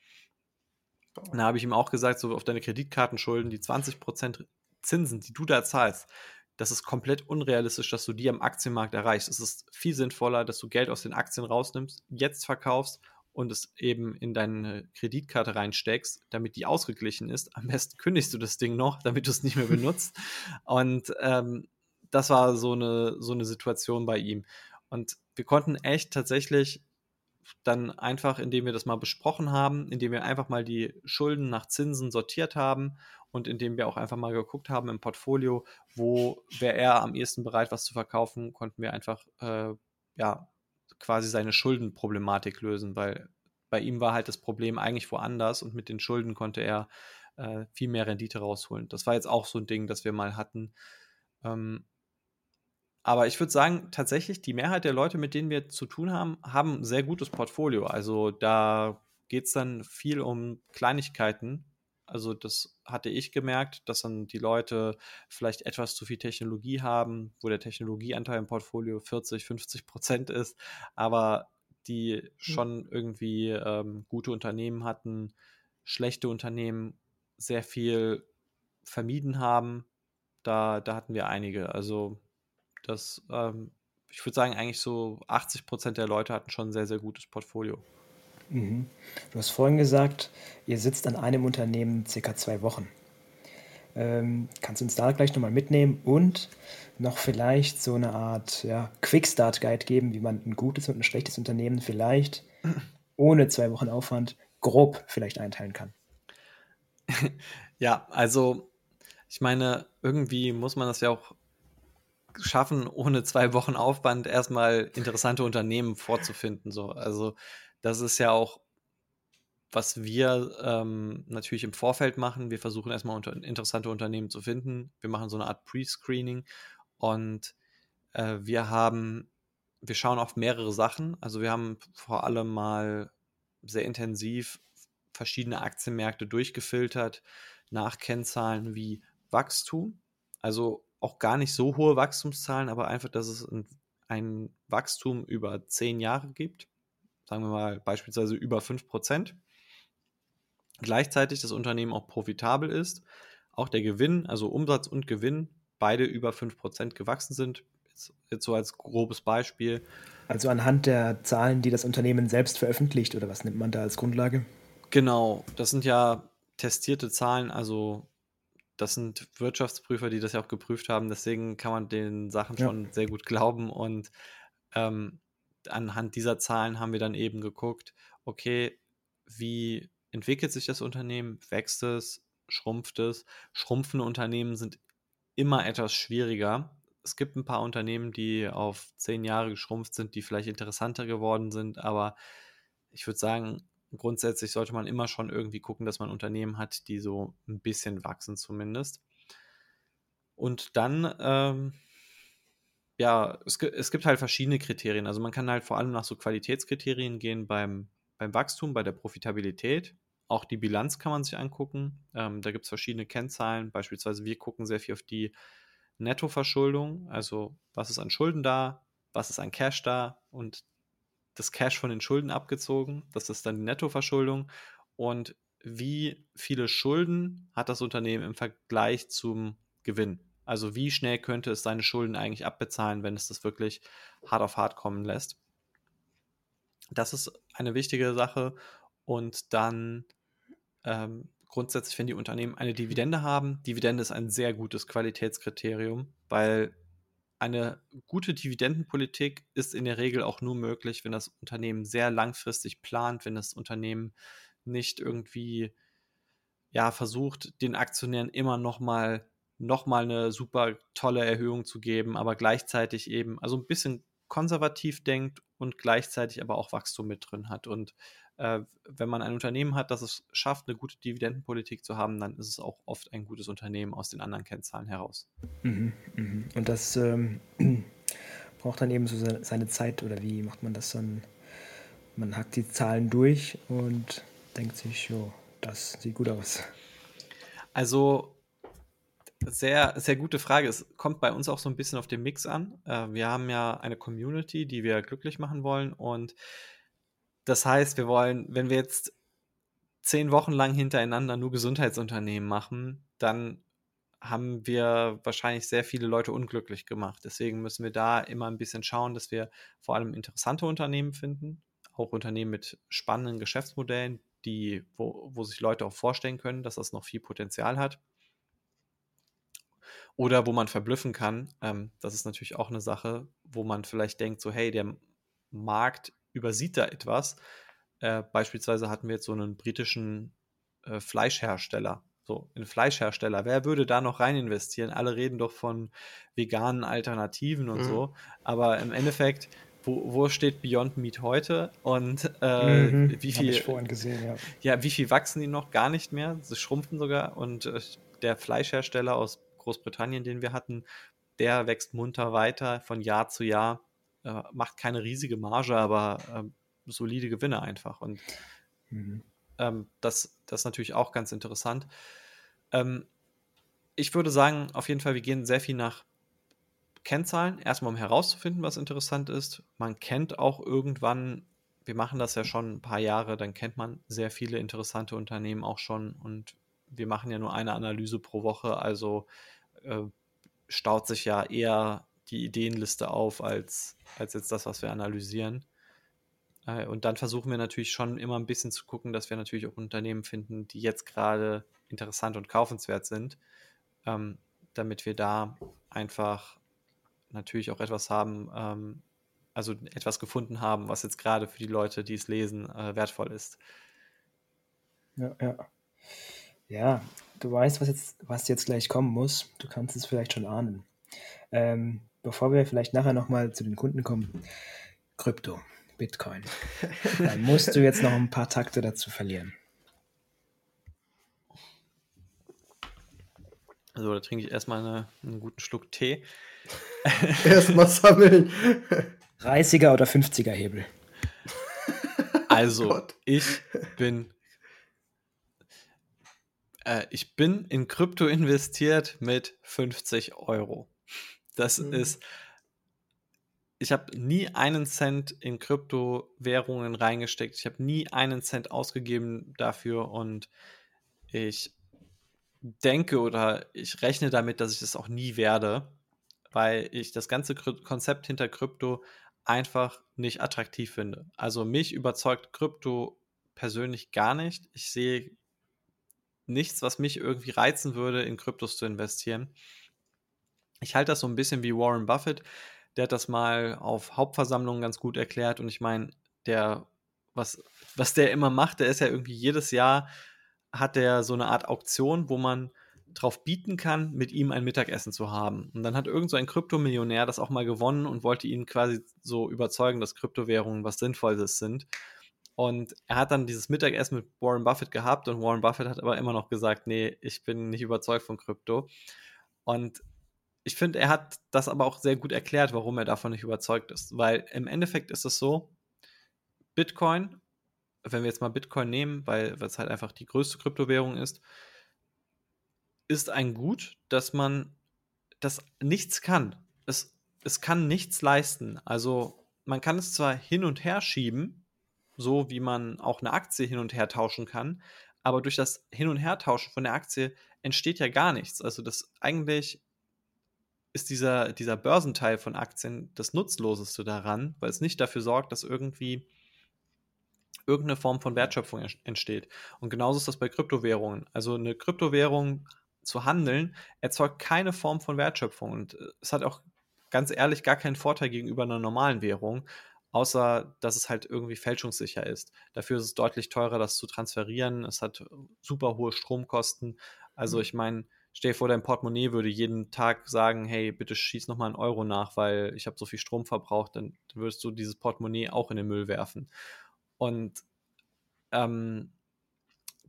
Und da habe ich ihm auch gesagt, so auf deine Kreditkartenschulden, die 20% Zinsen, die du da zahlst, das ist komplett unrealistisch, dass du die am Aktienmarkt erreichst. Es ist viel sinnvoller, dass du Geld aus den Aktien rausnimmst, jetzt verkaufst und es eben in deine Kreditkarte reinsteckst, damit die ausgeglichen ist. Am besten kündigst du das Ding noch, damit du es nicht mehr benutzt. und ähm, das war so eine, so eine Situation bei ihm. Und wir konnten echt tatsächlich dann einfach, indem wir das mal besprochen haben, indem wir einfach mal die Schulden nach Zinsen sortiert haben und indem wir auch einfach mal geguckt haben im Portfolio, wo wäre er am ehesten bereit, was zu verkaufen, konnten wir einfach äh, ja quasi seine Schuldenproblematik lösen, weil bei ihm war halt das Problem eigentlich woanders und mit den Schulden konnte er äh, viel mehr Rendite rausholen. Das war jetzt auch so ein Ding, das wir mal hatten. Ähm, aber ich würde sagen, tatsächlich, die Mehrheit der Leute, mit denen wir zu tun haben, haben ein sehr gutes Portfolio. Also da geht es dann viel um Kleinigkeiten, also das hatte ich gemerkt, dass dann die Leute vielleicht etwas zu viel Technologie haben, wo der Technologieanteil im Portfolio 40, 50 Prozent ist, aber die hm. schon irgendwie ähm, gute Unternehmen hatten, schlechte Unternehmen sehr viel vermieden haben. Da, da hatten wir einige. Also das, ähm, ich würde sagen, eigentlich so 80 Prozent der Leute hatten schon ein sehr, sehr gutes Portfolio. Mhm. Du hast vorhin gesagt, ihr sitzt an einem Unternehmen circa zwei Wochen. Ähm, kannst du uns da gleich nochmal mitnehmen und noch vielleicht so eine Art ja, Quick-Start-Guide geben, wie man ein gutes und ein schlechtes Unternehmen vielleicht ohne zwei Wochen Aufwand grob vielleicht einteilen kann? Ja, also ich meine, irgendwie muss man das ja auch schaffen, ohne zwei Wochen Aufwand erstmal interessante Unternehmen vorzufinden. So. Also das ist ja auch, was wir ähm, natürlich im Vorfeld machen. Wir versuchen erstmal unter, interessante Unternehmen zu finden. Wir machen so eine Art Pre-Screening und äh, wir haben, wir schauen auf mehrere Sachen. Also wir haben vor allem mal sehr intensiv verschiedene Aktienmärkte durchgefiltert nach Kennzahlen wie Wachstum. Also auch gar nicht so hohe Wachstumszahlen, aber einfach, dass es ein, ein Wachstum über zehn Jahre gibt sagen wir mal beispielsweise über 5%. Gleichzeitig das Unternehmen auch profitabel ist, auch der Gewinn, also Umsatz und Gewinn, beide über 5% gewachsen sind. Jetzt, jetzt so als grobes Beispiel. Also anhand der Zahlen, die das Unternehmen selbst veröffentlicht, oder was nimmt man da als Grundlage? Genau, das sind ja testierte Zahlen, also das sind Wirtschaftsprüfer, die das ja auch geprüft haben, deswegen kann man den Sachen ja. schon sehr gut glauben und ähm, anhand dieser Zahlen haben wir dann eben geguckt, okay, wie entwickelt sich das Unternehmen, wächst es, schrumpft es. Schrumpfende Unternehmen sind immer etwas schwieriger. Es gibt ein paar Unternehmen, die auf zehn Jahre geschrumpft sind, die vielleicht interessanter geworden sind, aber ich würde sagen, grundsätzlich sollte man immer schon irgendwie gucken, dass man Unternehmen hat, die so ein bisschen wachsen zumindest. Und dann ähm, ja, es, es gibt halt verschiedene Kriterien. Also man kann halt vor allem nach so Qualitätskriterien gehen beim, beim Wachstum, bei der Profitabilität. Auch die Bilanz kann man sich angucken. Ähm, da gibt es verschiedene Kennzahlen. Beispielsweise wir gucken sehr viel auf die Nettoverschuldung. Also was ist an Schulden da, was ist an Cash da und das Cash von den Schulden abgezogen. Das ist dann die Nettoverschuldung. Und wie viele Schulden hat das Unternehmen im Vergleich zum Gewinn? Also wie schnell könnte es seine Schulden eigentlich abbezahlen, wenn es das wirklich hart auf hart kommen lässt. Das ist eine wichtige Sache. Und dann ähm, grundsätzlich, wenn die Unternehmen eine Dividende haben, Dividende ist ein sehr gutes Qualitätskriterium, weil eine gute Dividendenpolitik ist in der Regel auch nur möglich, wenn das Unternehmen sehr langfristig plant, wenn das Unternehmen nicht irgendwie ja versucht, den Aktionären immer noch mal noch mal eine super tolle Erhöhung zu geben, aber gleichzeitig eben also ein bisschen konservativ denkt und gleichzeitig aber auch Wachstum mit drin hat und äh, wenn man ein Unternehmen hat, das es schafft, eine gute Dividendenpolitik zu haben, dann ist es auch oft ein gutes Unternehmen aus den anderen Kennzahlen heraus. Mhm, mhm. Und das ähm, braucht dann eben so seine Zeit oder wie macht man das dann? Man hackt die Zahlen durch und denkt sich, jo, das sieht gut aus. Also sehr, sehr gute Frage. Es kommt bei uns auch so ein bisschen auf den Mix an. Äh, wir haben ja eine Community, die wir glücklich machen wollen und das heißt, wir wollen, wenn wir jetzt zehn Wochen lang hintereinander nur Gesundheitsunternehmen machen, dann haben wir wahrscheinlich sehr viele Leute unglücklich gemacht. Deswegen müssen wir da immer ein bisschen schauen, dass wir vor allem interessante Unternehmen finden, auch Unternehmen mit spannenden Geschäftsmodellen, die, wo, wo sich Leute auch vorstellen können, dass das noch viel Potenzial hat. Oder wo man verblüffen kann. Ähm, das ist natürlich auch eine Sache, wo man vielleicht denkt, so hey, der Markt übersieht da etwas. Äh, beispielsweise hatten wir jetzt so einen britischen äh, Fleischhersteller. So, ein Fleischhersteller. Wer würde da noch rein investieren? Alle reden doch von veganen Alternativen und mhm. so. Aber im Endeffekt, wo, wo, steht Beyond Meat heute? Und äh, mhm. wie viel. ich vorhin gesehen, ja. Ja, wie viel wachsen die noch? Gar nicht mehr. Sie schrumpfen sogar. Und äh, der Fleischhersteller aus Großbritannien, den wir hatten, der wächst munter weiter von Jahr zu Jahr äh, macht keine riesige Marge, aber ähm, solide Gewinne einfach. Und mhm. ähm, das, das ist natürlich auch ganz interessant. Ähm, ich würde sagen, auf jeden Fall, wir gehen sehr viel nach Kennzahlen, erstmal um herauszufinden, was interessant ist. Man kennt auch irgendwann, wir machen das ja schon ein paar Jahre, dann kennt man sehr viele interessante Unternehmen auch schon und wir machen ja nur eine Analyse pro Woche, also äh, staut sich ja eher die Ideenliste auf als, als jetzt das, was wir analysieren. Äh, und dann versuchen wir natürlich schon immer ein bisschen zu gucken, dass wir natürlich auch Unternehmen finden, die jetzt gerade interessant und kaufenswert sind, ähm, damit wir da einfach natürlich auch etwas haben, ähm, also etwas gefunden haben, was jetzt gerade für die Leute, die es lesen, äh, wertvoll ist. Ja, ja. Ja, du weißt, was jetzt, was jetzt gleich kommen muss. Du kannst es vielleicht schon ahnen. Ähm, bevor wir vielleicht nachher nochmal zu den Kunden kommen, Krypto, Bitcoin. da musst du jetzt noch ein paar Takte dazu verlieren. Also, da trinke ich erstmal eine, einen guten Schluck Tee. erstmal sammeln. 30er oder 50er Hebel. Also, oh ich bin äh, ich bin in Krypto investiert mit 50 Euro. Das mhm. ist, ich habe nie einen Cent in Kryptowährungen reingesteckt. Ich habe nie einen Cent ausgegeben dafür und ich denke oder ich rechne damit, dass ich das auch nie werde, weil ich das ganze Konzept hinter Krypto einfach nicht attraktiv finde. Also mich überzeugt Krypto persönlich gar nicht. Ich sehe nichts, was mich irgendwie reizen würde, in Kryptos zu investieren ich halte das so ein bisschen wie Warren Buffett. Der hat das mal auf Hauptversammlungen ganz gut erklärt. Und ich meine, der, was, was der immer macht, der ist ja irgendwie jedes Jahr hat der so eine Art Auktion, wo man drauf bieten kann, mit ihm ein Mittagessen zu haben. Und dann hat irgend so ein Kryptomillionär das auch mal gewonnen und wollte ihn quasi so überzeugen, dass Kryptowährungen was Sinnvolles sind. Und er hat dann dieses Mittagessen mit Warren Buffett gehabt und Warren Buffett hat aber immer noch gesagt, nee, ich bin nicht überzeugt von Krypto. Und ich finde, er hat das aber auch sehr gut erklärt, warum er davon nicht überzeugt ist. Weil im Endeffekt ist es so, Bitcoin, wenn wir jetzt mal Bitcoin nehmen, weil es halt einfach die größte Kryptowährung ist, ist ein Gut, dass man das nichts kann. Es, es kann nichts leisten. Also man kann es zwar hin und her schieben, so wie man auch eine Aktie hin und her tauschen kann, aber durch das Hin- und Hertauschen von der Aktie entsteht ja gar nichts. Also das eigentlich ist dieser, dieser Börsenteil von Aktien das Nutzloseste daran, weil es nicht dafür sorgt, dass irgendwie irgendeine Form von Wertschöpfung entsteht. Und genauso ist das bei Kryptowährungen. Also eine Kryptowährung zu handeln erzeugt keine Form von Wertschöpfung und äh, es hat auch ganz ehrlich gar keinen Vorteil gegenüber einer normalen Währung, außer dass es halt irgendwie fälschungssicher ist. Dafür ist es deutlich teurer, das zu transferieren. Es hat super hohe Stromkosten. Also mhm. ich meine, stell dir vor, dein Portemonnaie würde jeden Tag sagen, hey, bitte schieß nochmal einen Euro nach, weil ich habe so viel Strom verbraucht, dann, dann, würdest du dieses Portemonnaie auch in den Müll werfen. Und ähm,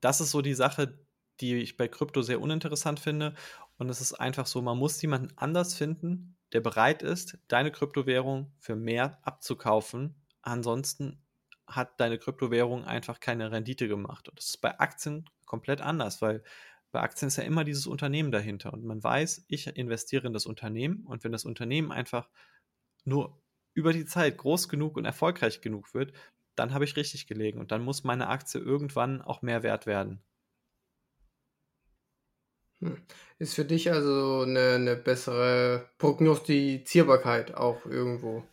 das ist so die Sache, die ich bei Krypto sehr uninteressant finde. Und es ist einfach so, man muss jemanden anders finden, der bereit ist, deine Kryptowährung für mehr abzukaufen. Ansonsten hat deine Kryptowährung einfach keine Rendite gemacht. Und das ist bei Aktien komplett anders, weil bei Aktien ist ja immer dieses Unternehmen dahinter. Und man weiß, ich investiere in das Unternehmen und wenn das Unternehmen einfach nur über die Zeit groß genug und erfolgreich genug wird, dann habe ich richtig gelegen und dann muss meine Aktie irgendwann auch mehr wert werden. Hm. Ist für dich also eine, eine bessere Prognostizierbarkeit auch irgendwo?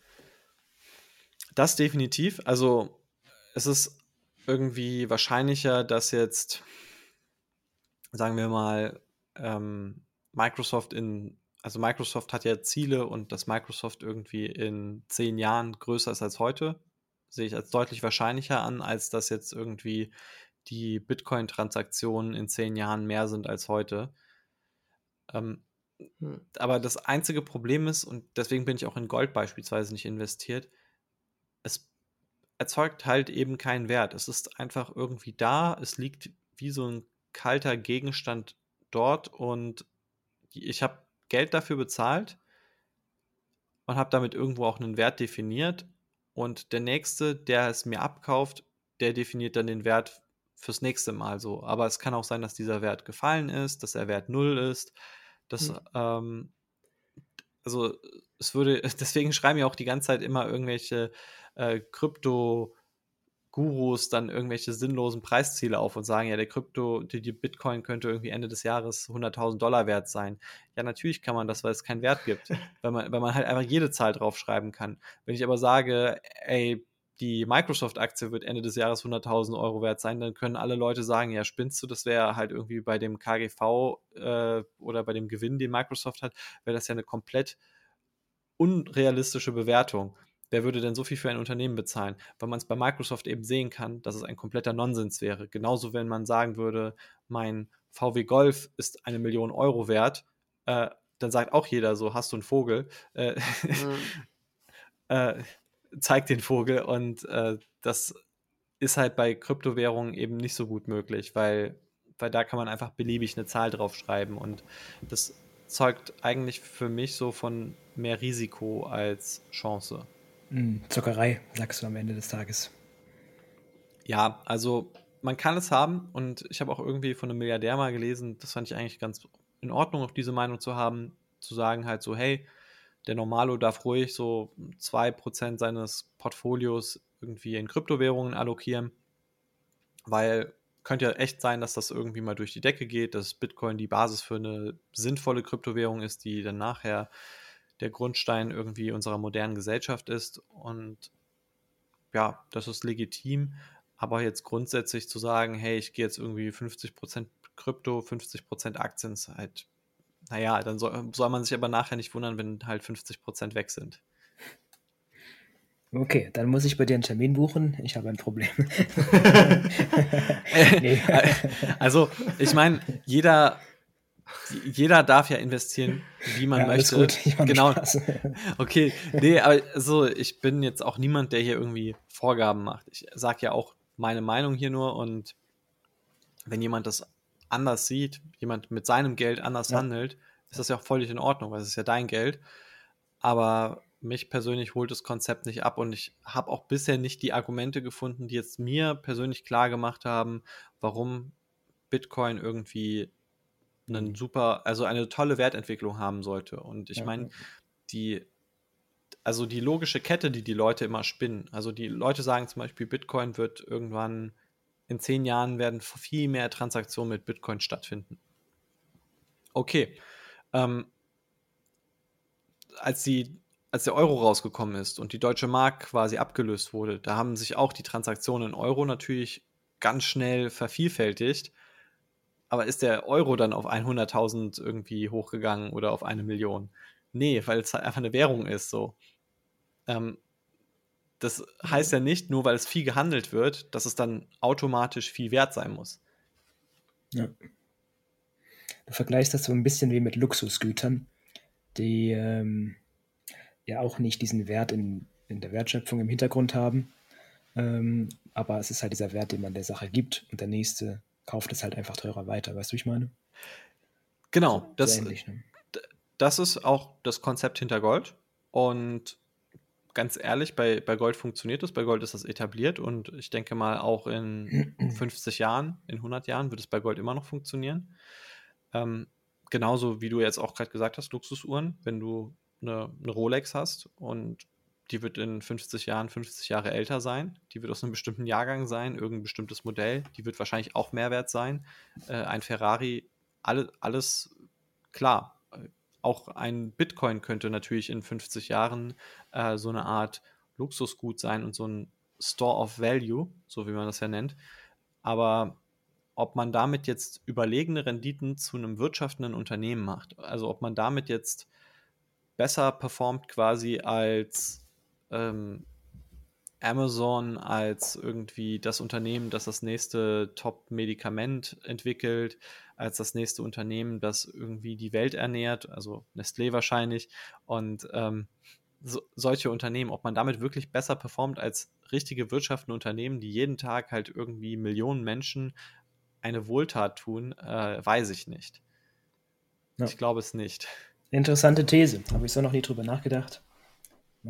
Das definitiv. Also es ist irgendwie wahrscheinlicher, dass jetzt, sagen wir mal, ähm, Microsoft in, also Microsoft hat ja Ziele und dass Microsoft irgendwie in zehn Jahren größer ist als heute, sehe ich als deutlich wahrscheinlicher an, als dass jetzt irgendwie die Bitcoin-Transaktionen in zehn Jahren mehr sind als heute. Ähm, hm. Aber das einzige Problem ist, und deswegen bin ich auch in Gold beispielsweise nicht investiert, es erzeugt halt eben keinen Wert. Es ist einfach irgendwie da, es liegt wie so ein kalter Gegenstand dort und ich habe Geld dafür bezahlt und habe damit irgendwo auch einen Wert definiert und der nächste, der es mir abkauft, der definiert dann den Wert fürs nächste Mal so. Aber es kann auch sein, dass dieser Wert gefallen ist, dass der Wert null ist. Das, mhm. ähm, also es würde, deswegen schreiben ja auch die ganze Zeit immer irgendwelche äh, Krypto- Gurus dann irgendwelche sinnlosen Preisziele auf und sagen, ja, der Krypto, die, die Bitcoin könnte irgendwie Ende des Jahres 100.000 Dollar wert sein. Ja, natürlich kann man das, weil es keinen Wert gibt, weil man, weil man halt einfach jede Zahl draufschreiben kann. Wenn ich aber sage, ey, die Microsoft-Aktie wird Ende des Jahres 100.000 Euro wert sein, dann können alle Leute sagen, ja, spinnst du, das wäre halt irgendwie bei dem KGV äh, oder bei dem Gewinn, den Microsoft hat, wäre das ja eine komplett unrealistische Bewertung wer würde denn so viel für ein Unternehmen bezahlen? Weil man es bei Microsoft eben sehen kann, dass es ein kompletter Nonsens wäre. Genauso, wenn man sagen würde, mein VW Golf ist eine Million Euro wert, äh, dann sagt auch jeder so, hast du einen Vogel? Äh, mhm. äh, zeig den Vogel und äh, das ist halt bei Kryptowährungen eben nicht so gut möglich, weil, weil da kann man einfach beliebig eine Zahl draufschreiben und das zeugt eigentlich für mich so von mehr Risiko als Chance. Hm, Zuckerei, sagst du am Ende des Tages. Ja, also man kann es haben und ich habe auch irgendwie von einem Milliardär mal gelesen, das fand ich eigentlich ganz in Ordnung, auch diese Meinung zu haben, zu sagen halt so, hey, der Normalo darf ruhig so 2% seines Portfolios irgendwie in Kryptowährungen allokieren, weil könnte ja echt sein, dass das irgendwie mal durch die Decke geht, dass Bitcoin die Basis für eine sinnvolle Kryptowährung ist, die dann nachher der Grundstein irgendwie unserer modernen Gesellschaft ist. Und ja, das ist legitim. Aber jetzt grundsätzlich zu sagen, hey, ich gehe jetzt irgendwie 50% Krypto, 50% Aktien, ist halt, naja, dann soll, soll man sich aber nachher nicht wundern, wenn halt 50% weg sind. Okay, dann muss ich bei dir einen Termin buchen. Ich habe ein Problem. nee. Also, ich meine, jeder jeder darf ja investieren, wie man ja, möchte. Gut. Ich genau. Okay, nee, aber so, ich bin jetzt auch niemand, der hier irgendwie Vorgaben macht. Ich sage ja auch meine Meinung hier nur und wenn jemand das anders sieht, jemand mit seinem Geld anders ja. handelt, ist das ja auch völlig in Ordnung, weil es ist ja dein Geld. Aber mich persönlich holt das Konzept nicht ab und ich habe auch bisher nicht die Argumente gefunden, die jetzt mir persönlich klar gemacht haben, warum Bitcoin irgendwie einen super, also eine tolle Wertentwicklung haben sollte. Und ich meine, die, also die logische Kette, die die Leute immer spinnen. Also die Leute sagen zum Beispiel, Bitcoin wird irgendwann in zehn Jahren werden viel mehr Transaktionen mit Bitcoin stattfinden. Okay. Ähm, als die als der Euro rausgekommen ist und die deutsche Mark quasi abgelöst wurde, da haben sich auch die Transaktionen in Euro natürlich ganz schnell vervielfältigt. Aber ist der Euro dann auf 100.000 irgendwie hochgegangen oder auf eine Million? Nee, weil es halt einfach eine Währung ist, so. Ähm, das heißt ja nicht, nur weil es viel gehandelt wird, dass es dann automatisch viel wert sein muss. Ja. Du vergleichst das so ein bisschen wie mit Luxusgütern, die ähm, ja auch nicht diesen Wert in, in der Wertschöpfung im Hintergrund haben. Ähm, aber es ist halt dieser Wert, den man der Sache gibt und der nächste kauft es halt einfach teurer weiter. Weißt du, wie ich meine? Genau, das, ähnlich, ne? das ist auch das Konzept hinter Gold. Und ganz ehrlich, bei, bei Gold funktioniert es. Bei Gold ist das etabliert und ich denke mal, auch in 50 Jahren, in 100 Jahren wird es bei Gold immer noch funktionieren. Ähm, genauso wie du jetzt auch gerade gesagt hast, Luxusuhren, wenn du eine, eine Rolex hast und die wird in 50 Jahren 50 Jahre älter sein. Die wird aus einem bestimmten Jahrgang sein, irgendein bestimmtes Modell. Die wird wahrscheinlich auch Mehrwert sein. Äh, ein Ferrari, alle, alles klar. Auch ein Bitcoin könnte natürlich in 50 Jahren äh, so eine Art Luxusgut sein und so ein Store of Value, so wie man das ja nennt. Aber ob man damit jetzt überlegene Renditen zu einem wirtschaftenden Unternehmen macht, also ob man damit jetzt besser performt quasi als ähm, Amazon, als irgendwie das Unternehmen, das das nächste Top-Medikament entwickelt, als das nächste Unternehmen, das irgendwie die Welt ernährt, also Nestlé wahrscheinlich. Und ähm, so, solche Unternehmen, ob man damit wirklich besser performt als richtige wirtschaftende Unternehmen, die jeden Tag halt irgendwie Millionen Menschen eine Wohltat tun, äh, weiß ich nicht. Ja. Ich glaube es nicht. Interessante These. Habe ich so noch nie drüber nachgedacht.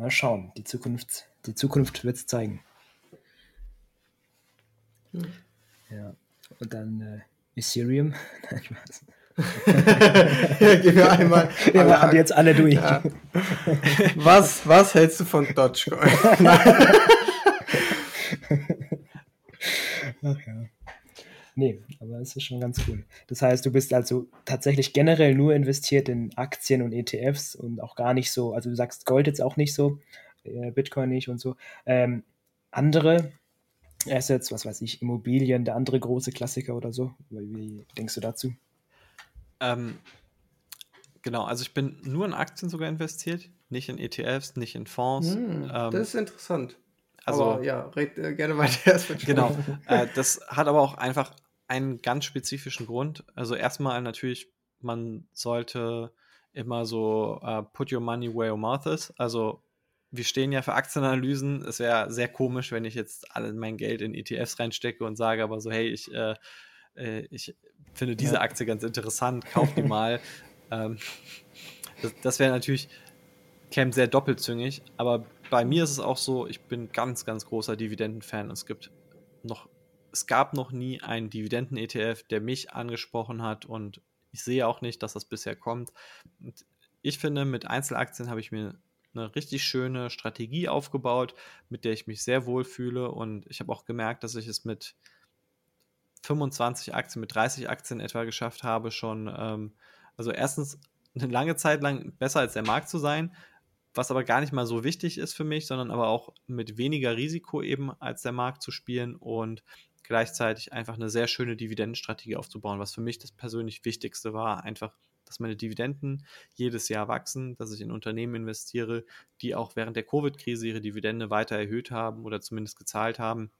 Mal schauen. Die Zukunft, die Zukunft wird es zeigen. Hm. Ja. Und dann äh, Ethereum. Nein, Spaß. ja, gehen wir einmal. Wir machen die jetzt alle durch. Ja. Was, was hältst du von Dogecoin? Ach ja. Nee, aber es ist schon ganz cool. Das heißt, du bist also tatsächlich generell nur investiert in Aktien und ETFs und auch gar nicht so, also du sagst Gold jetzt auch nicht so, äh, Bitcoin nicht und so. Ähm, andere Assets, was weiß ich, Immobilien, der andere große Klassiker oder so. Wie, wie denkst du dazu? Ähm, genau, also ich bin nur in Aktien sogar investiert, nicht in ETFs, nicht in Fonds. Hm, ähm, das ist interessant. Also, aber ja, red äh, gerne weiter. genau. Äh, das hat aber auch einfach einen ganz spezifischen Grund. Also erstmal natürlich, man sollte immer so uh, put your money where your mouth is. Also wir stehen ja für Aktienanalysen. Es wäre sehr komisch, wenn ich jetzt all mein Geld in ETFs reinstecke und sage aber so, hey, ich, äh, äh, ich finde diese ja. Aktie ganz interessant, kauf die mal. ähm, das, das wäre natürlich, käme sehr doppelzüngig, aber bei mir ist es auch so, ich bin ganz, ganz großer Dividenden-Fan. Es gibt noch, es gab noch nie einen Dividenden-ETF, der mich angesprochen hat und ich sehe auch nicht, dass das bisher kommt. Und ich finde, mit Einzelaktien habe ich mir eine richtig schöne Strategie aufgebaut, mit der ich mich sehr wohl fühle und ich habe auch gemerkt, dass ich es mit 25 Aktien, mit 30 Aktien etwa geschafft habe, schon, ähm, also erstens eine lange Zeit lang besser als der Markt zu sein, was aber gar nicht mal so wichtig ist für mich, sondern aber auch mit weniger Risiko eben als der Markt zu spielen und gleichzeitig einfach eine sehr schöne Dividendenstrategie aufzubauen, was für mich das persönlich Wichtigste war, einfach, dass meine Dividenden jedes Jahr wachsen, dass ich in Unternehmen investiere, die auch während der Covid-Krise ihre Dividende weiter erhöht haben oder zumindest gezahlt haben.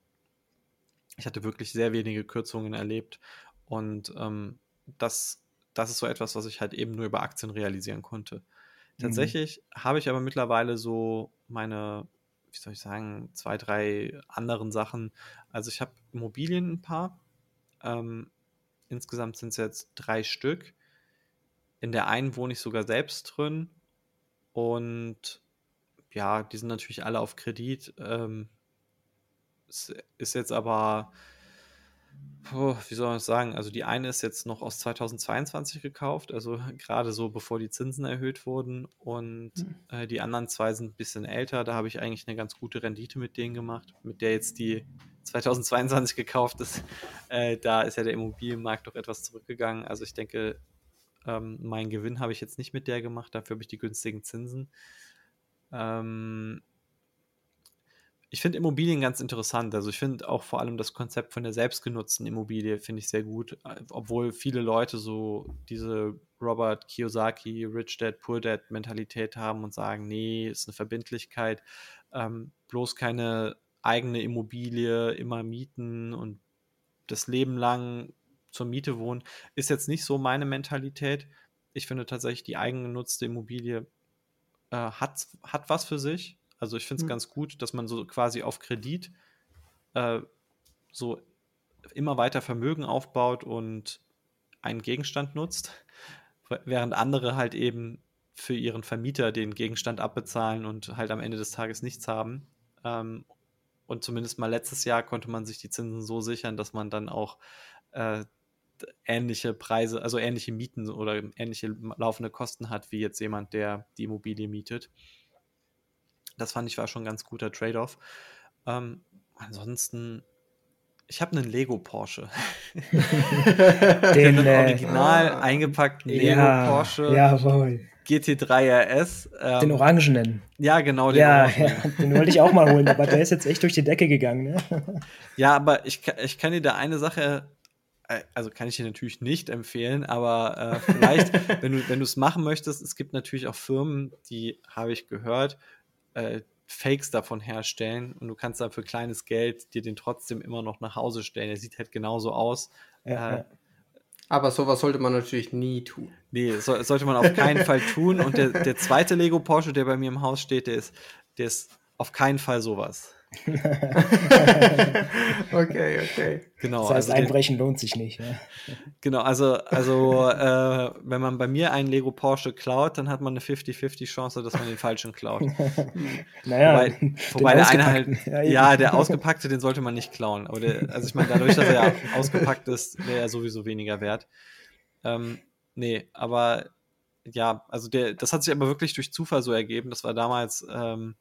Ich hatte wirklich sehr wenige Kürzungen erlebt und ähm, das, das ist so etwas, was ich halt eben nur über Aktien realisieren konnte. Mhm. Tatsächlich mhm. habe ich aber mittlerweile so meine, wie soll ich sagen, zwei, drei anderen Sachen. Also ich habe Immobilien ein paar. Ähm, insgesamt sind es jetzt drei Stück. In der einen wohne ich sogar selbst drin. Und ja, die sind natürlich alle auf Kredit. Ähm, es ist jetzt aber Puh, wie soll man das sagen? Also die eine ist jetzt noch aus 2022 gekauft, also gerade so bevor die Zinsen erhöht wurden. Und mhm. äh, die anderen zwei sind ein bisschen älter. Da habe ich eigentlich eine ganz gute Rendite mit denen gemacht, mit der jetzt die 2022 gekauft ist. Äh, da ist ja der Immobilienmarkt doch etwas zurückgegangen. Also ich denke, Ähm, meinen Gewinn habe ich jetzt nicht mit der gemacht, dafür habe ich die günstigen Zinsen. Ähm, ich finde Immobilien ganz interessant. Also ich finde auch vor allem das Konzept von der selbstgenutzten Immobilie finde ich sehr gut, obwohl viele Leute so diese Robert Kiyosaki Rich Dad Poor Dad Mentalität haben und sagen, nee, ist eine Verbindlichkeit, ähm, bloß keine eigene Immobilie immer mieten und das Leben lang zur Miete wohnen, ist jetzt nicht so meine Mentalität. Ich finde tatsächlich, die eigengenutzte Immobilie äh, hat, hat was für sich. Also ich finde es mhm. ganz gut, dass man so quasi auf Kredit äh, so immer weiter Vermögen aufbaut und einen Gegenstand nutzt, während andere halt eben für ihren Vermieter den Gegenstand abbezahlen und halt am Ende des Tages nichts haben. Ähm, und zumindest mal letztes Jahr konnte man sich die Zinsen so sichern, dass man dann auch äh, ähnliche Preise, also ähnliche Mieten oder ähnliche laufende Kosten hat, wie jetzt jemand, der die Immobilie mietet. Das fand ich war schon ein ganz guter Trade-off. Ähm, ansonsten, ich habe einen Lego Porsche. Den, den äh, original äh, eingepackten ja, Lego Porsche. Jawohl. GT3 RS. Ähm, den orangenen. Ja, genau. Den, ja, ja, den wollte ich auch mal holen, aber der ist jetzt echt durch die Decke gegangen. Ne? Ja, aber ich, ich kann dir da eine Sache äh, also kann ich dir natürlich nicht empfehlen, aber äh, vielleicht, wenn du wenn du es machen möchtest, es gibt natürlich auch Firmen, die habe ich gehört, äh, Fakes davon herstellen und du kannst dann für kleines Geld dir den trotzdem immer noch nach Hause stellen. Der sieht halt genauso aus. Ja, äh, Aber sowas sollte man natürlich nie tun. Nee, so, sollte man auf keinen Fall tun. Und der, der zweite Lego Porsche, der bei mir im Haus steht, der ist, der ist auf keinen Fall sowas. okay, okay. Genau, das heißt, also einbrechen den, lohnt sich nicht. Ne? Genau, also, also äh, wenn man bei mir einen Lego Porsche klaut, dann hat man eine 50-50 Chance, dass man den falschen klaut. naja, wobei, wobei der eine halt, ja, ja, der ausgepackte, den sollte man nicht klauen. Aber der, also ich meine, dadurch, dass er ausgepackt ist, wäre er sowieso weniger wert. Ähm, nee, aber ja, also der, das hat sich aber wirklich durch Zufall so ergeben. Das war damals, ähm,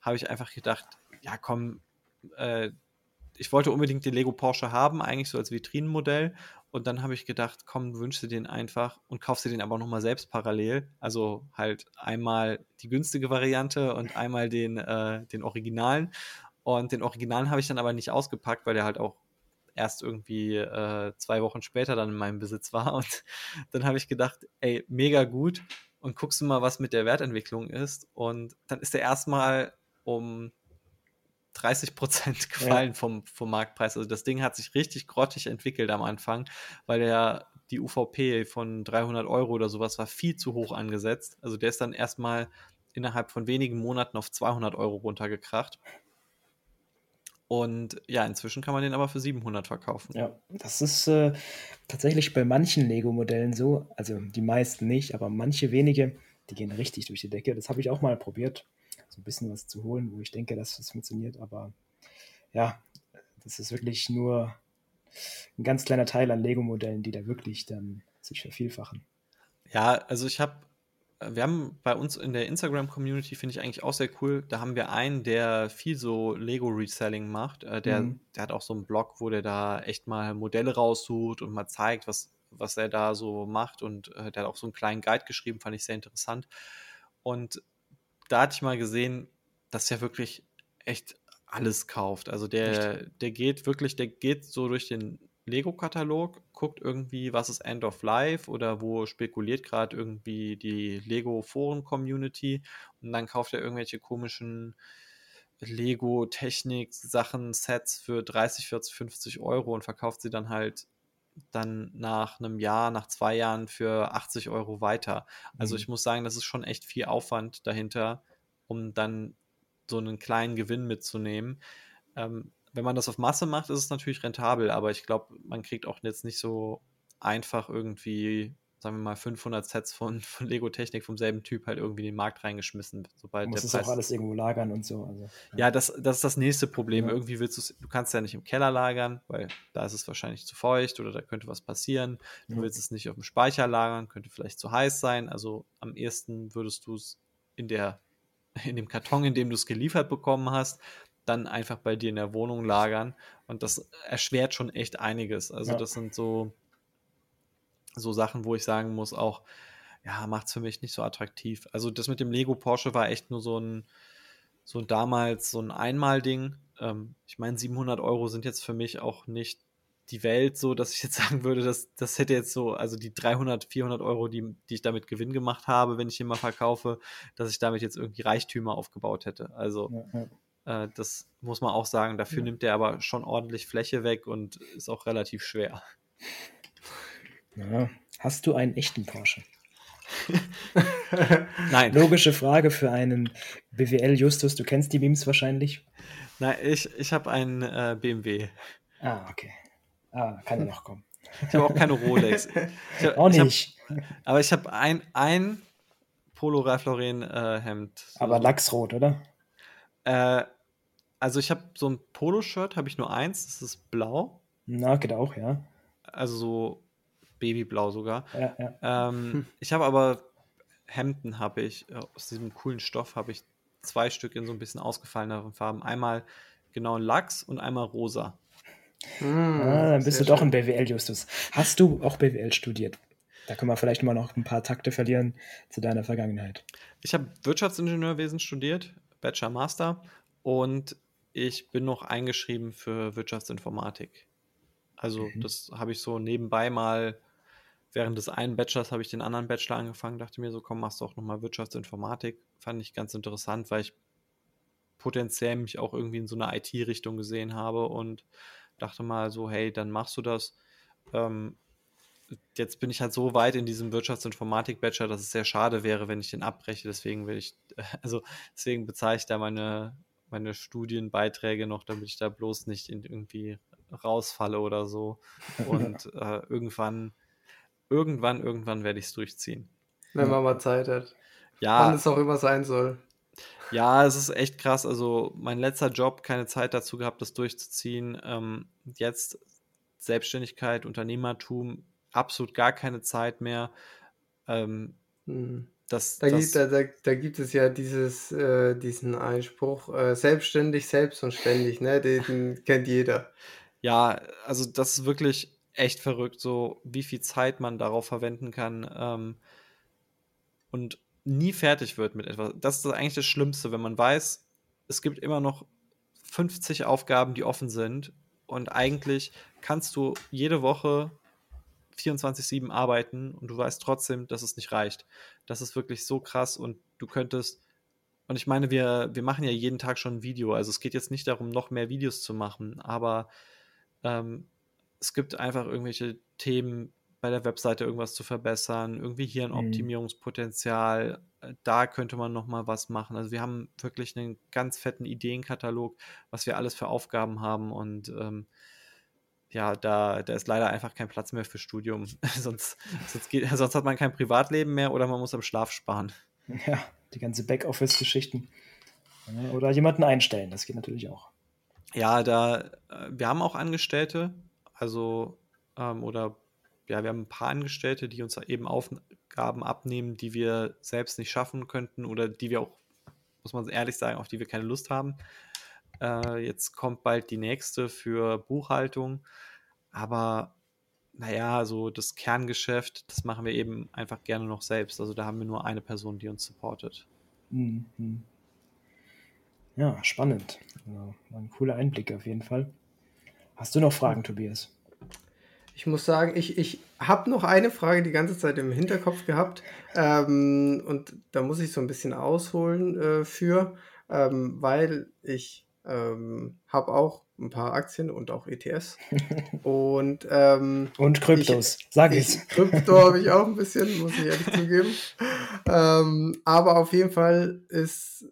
habe ich einfach gedacht, ja komm, äh, ich wollte unbedingt den Lego Porsche haben, eigentlich so als Vitrinenmodell. Und dann habe ich gedacht, komm, wünschst du den einfach und kaufst dir den aber nochmal selbst parallel. Also halt einmal die günstige Variante und einmal den, äh, den Originalen. Und den Originalen habe ich dann aber nicht ausgepackt, weil der halt auch erst irgendwie äh, zwei Wochen später dann in meinem Besitz war. Und dann habe ich gedacht, ey, mega gut. Und guckst du mal, was mit der Wertentwicklung ist. Und dann ist der erstmal um 30 Prozent gefallen ja. vom, vom Marktpreis. Also das Ding hat sich richtig grottig entwickelt am Anfang, weil der die UVP von 300 Euro oder sowas war viel zu hoch angesetzt. Also der ist dann erstmal innerhalb von wenigen Monaten auf 200 Euro runtergekracht. Und ja, inzwischen kann man den aber für 700 verkaufen. Ja, das ist äh, tatsächlich bei manchen Lego-Modellen so. Also die meisten nicht, aber manche wenige, die gehen richtig durch die Decke. Das habe ich auch mal probiert so ein bisschen was zu holen, wo ich denke, dass das funktioniert. Aber ja, das ist wirklich nur ein ganz kleiner Teil an Lego-Modellen, die da wirklich dann sich vervielfachen. Ja, also ich habe, wir haben bei uns in der Instagram-Community, finde ich eigentlich auch sehr cool, da haben wir einen, der viel so Lego-Reselling macht. Äh, der, mhm. der hat auch so einen Blog, wo der da echt mal Modelle raussucht und mal zeigt, was, was er da so macht. Und äh, der hat auch so einen kleinen Guide geschrieben, fand ich sehr interessant. Und da hatte ich mal gesehen, dass er wirklich echt alles kauft. Also der, der geht wirklich, der geht so durch den Lego-Katalog, guckt irgendwie, was ist End of Life oder wo spekuliert gerade irgendwie die Lego-Foren-Community und dann kauft er irgendwelche komischen Lego-Technik-Sachen, Sets für 30, 40, 50 Euro und verkauft sie dann halt dann nach einem Jahr, nach zwei Jahren für 80 Euro weiter. Also mhm. ich muss sagen, das ist schon echt viel Aufwand dahinter, um dann so einen kleinen Gewinn mitzunehmen. Ähm, wenn man das auf Masse macht, ist es natürlich rentabel, aber ich glaube, man kriegt auch jetzt nicht so einfach irgendwie sagen wir mal, 500 Sets von, von Lego Technik vom selben Typ halt irgendwie in den Markt reingeschmissen. Sobald du musst es auch alles irgendwo lagern und so. Also, ja. ja, das, das ist das nächste Problem. Ja. Irgendwie willst du es, du kannst ja nicht im Keller lagern, weil da ist es wahrscheinlich zu feucht oder da könnte was passieren. Du ja. willst es nicht auf dem Speicher lagern, könnte vielleicht zu heiß sein. Also am ehesten würdest du es in der, in dem Karton, in dem du es geliefert bekommen hast, dann einfach bei dir in der Wohnung lagern. Und das erschwert schon echt einiges. Also das sind so so Sachen, wo ich sagen muss, auch, ja, macht es für mich nicht so attraktiv. Also das mit dem Lego Porsche war echt nur so ein, so damals so ein Einmal-Ding. Ähm, ich meine, 700 Euro sind jetzt für mich auch nicht die Welt so, dass ich jetzt sagen würde, dass das hätte jetzt so, also die 300, 400 Euro, die, die ich damit Gewinn gemacht habe, wenn ich ihn mal verkaufe, dass ich damit jetzt irgendwie Reichtümer aufgebaut hätte. Also ja, ja. Äh, das muss man auch sagen. Dafür ja. nimmt er aber schon ordentlich Fläche weg und ist auch relativ schwer. Hast du einen echten Porsche? Nein. Logische Frage für einen BWL-Justus. Du kennst die Memes wahrscheinlich. Nein, ich, ich habe einen äh, BMW. Ah, okay. Ah, kann ja noch kommen. Ich habe auch keine Rolex. Hab, auch nicht. Ich hab, aber ich habe ein, ein Polo Ralph Lauren äh, Hemd. So. Aber Lachsrot, oder? Äh, also ich habe so ein Poloshirt, habe ich nur eins, das ist blau. Na, geht auch, ja. Also so Babyblau sogar. Ja, ja. Ähm, hm. Ich habe aber Hemden habe ich, äh, aus diesem coolen Stoff habe ich zwei Stück in so ein bisschen ausgefalleneren Farben. Einmal genau Lachs und einmal rosa. Hm, ah, dann bist du doch ein BWL-Justus. Hast du auch BWL studiert? Da können wir vielleicht mal noch ein paar Takte verlieren zu deiner Vergangenheit. Ich habe Wirtschaftsingenieurwesen studiert, Bachelor, Master und ich bin noch eingeschrieben für Wirtschaftsinformatik. Also mhm. das habe ich so nebenbei mal während des einen Bachelors habe ich den anderen Bachelor angefangen, dachte mir so, komm, machst du auch nochmal Wirtschaftsinformatik. Fand ich ganz interessant, weil ich potenziell mich auch irgendwie in so eine IT-Richtung gesehen habe und dachte mal so, hey, dann machst du das. Ähm, jetzt bin ich halt so weit in diesem Wirtschaftsinformatik-Bachelor, dass es sehr schade wäre, wenn ich den abbreche. Deswegen will ich, also deswegen bezahle ich da meine, meine Studienbeiträge noch, damit ich da bloß nicht in irgendwie rausfalle oder so. Und äh, irgendwann, irgendwann, irgendwann werde ich es durchziehen. Wenn man mal Zeit hat. Ja. Wann es auch immer sein soll. Ja, es ist echt krass. Also mein letzter Job, keine Zeit dazu gehabt, das durchzuziehen. Ähm, jetzt Selbstständigkeit, Unternehmertum, absolut gar keine Zeit mehr. Ähm, hm. das, da, das, gibt, da, da, da, gibt es ja dieses, äh, diesen Einspruch, äh, selbstständig, selbst und ständig, ne? Den kennt jeder. Ja, also das ist wirklich echt verrückt, so wie viel Zeit man darauf verwenden kann. Ähm, und nie fertig wird mit etwas. Das ist eigentlich das Schlimmste, wenn man weiß, es gibt immer noch 50 Aufgaben, die offen sind und eigentlich kannst du jede Woche 24-7 arbeiten und du weißt trotzdem, dass es nicht reicht. Das ist wirklich so krass und du könntest, und ich meine, wir, wir machen ja jeden Tag schon ein Video, also es geht jetzt nicht darum, noch mehr Videos zu machen, aber ähm, es gibt einfach irgendwelche Themen, bei der Webseite irgendwas zu verbessern, irgendwie hier ein mhm. Optimierungspotenzial, äh, da könnte man noch mal was machen. Also wir haben wirklich einen ganz fetten Ideenkatalog, was wir alles für Aufgaben haben und ähm, ja, da, da ist leider einfach kein Platz mehr für Studium. sonst, sonst, geht, sonst hat man kein Privatleben mehr oder man muss am Schlaf sparen. Ja, die ganze Backoffice-Geschichten. Oder jemanden einstellen, das geht natürlich auch. Ja, da, äh, wir haben auch Angestellte, also, ähm, oder ja, wir haben ein paar Angestellte, die uns eben Aufgaben abnehmen, die wir selbst nicht schaffen könnten oder die wir auch, muss man ehrlich sagen, auf die wir keine Lust haben. Äh, jetzt kommt bald die nächste für Buchhaltung, aber naja, so das Kerngeschäft, das machen wir eben einfach gerne noch selbst. Also da haben wir nur eine Person, die uns supportet. Mhm. Ja, spannend. Also, ein cooler Einblick auf jeden Fall. Hast du noch Fragen, Tobias? Ich muss sagen, ich, ich habe noch eine Frage die ganze Zeit im Hinterkopf gehabt. Ähm, und da muss ich so ein bisschen ausholen äh, für, ähm, weil ich ähm, habe auch ein paar Aktien und auch ETFs. und, ähm, und Kryptos, sag ich. Krypto habe ich auch ein bisschen, muss ich ehrlich zugeben. Ähm, aber auf jeden Fall ist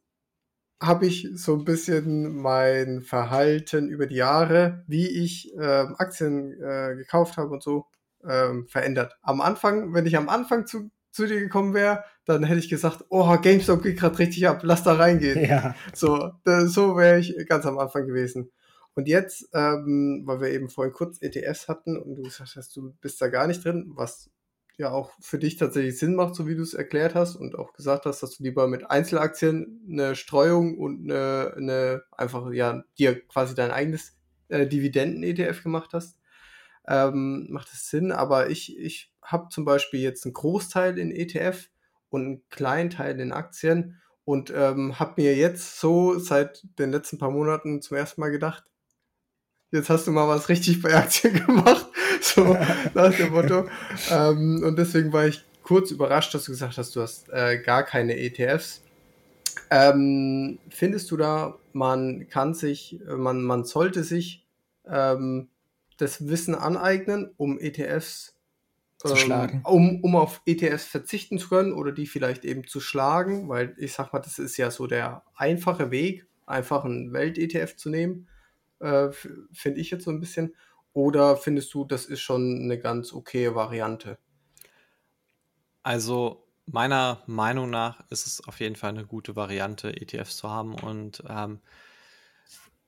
habe ich so ein bisschen mein Verhalten über die Jahre, wie ich ähm, Aktien äh, gekauft habe und so, ähm, verändert. Am Anfang, wenn ich am Anfang zu, zu dir gekommen wäre, dann hätte ich gesagt, oh, GameStop geht gerade richtig ab, lass da reingehen. Ja. So, so wäre ich ganz am Anfang gewesen. Und jetzt, ähm, weil wir eben vorhin kurz ETFs hatten und du gesagt hast, du bist da gar nicht drin, was ja auch für dich tatsächlich Sinn macht, so wie du es erklärt hast und auch gesagt hast, dass du lieber mit Einzelaktien eine Streuung und eine, eine einfach, ja, dir quasi dein eigenes äh, Dividenden-ETF gemacht hast. ähm, macht es Sinn. Aber ich, ich habe zum Beispiel jetzt einen Großteil in ETF und einen kleinen Teil in Aktien und ähm, habe mir jetzt so seit den letzten paar Monaten zum ersten Mal gedacht, jetzt hast du mal was richtig bei Aktien gemacht, so nach dem Motto. Ähm, und deswegen war ich kurz überrascht, dass du gesagt hast, du hast äh, gar keine ETFs. Ähm, findest du da, man kann sich, man, man sollte sich ähm, das Wissen aneignen, um ETFs zu ähm, schlagen. Um, um auf ETFs verzichten zu können oder die vielleicht eben zu schlagen, weil ich sag mal, das ist ja so der einfache Weg, einfach einen Welt-ETF zu nehmen, äh, finde ich jetzt so ein bisschen. Oder findest du, das ist schon eine ganz okaye Variante? Also meiner Meinung nach ist es auf jeden Fall eine gute Variante, ETFs zu haben. Und ähm,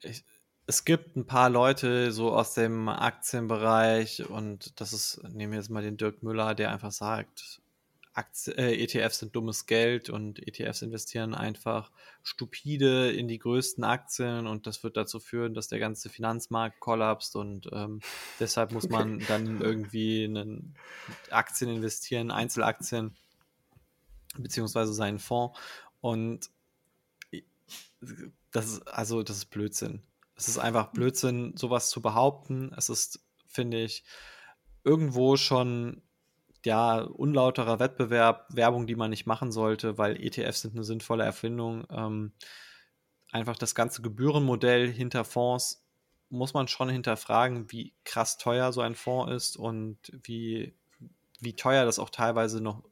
ich, es gibt ein paar Leute so aus dem Aktienbereich und das ist, nehmen wir jetzt mal den Dirk Müller, der einfach sagt, Aktien, äh, ETFs sind dummes Geld und ETFs investieren einfach stupide in die größten Aktien und das wird dazu führen, dass der ganze Finanzmarkt kollapst und ähm, deshalb muss man dann irgendwie in Aktien investieren, Einzelaktien beziehungsweise seinen Fonds und das ist also das ist Blödsinn. Es ist einfach Blödsinn, sowas zu behaupten. Es ist, finde ich, irgendwo schon ja, unlauterer Wettbewerb, Werbung, die man nicht machen sollte, weil ETFs sind eine sinnvolle Erfindung. Ähm, einfach das ganze Gebührenmodell hinter Fonds muss man schon hinterfragen, wie krass teuer so ein Fonds ist und wie, wie teuer das auch teilweise noch,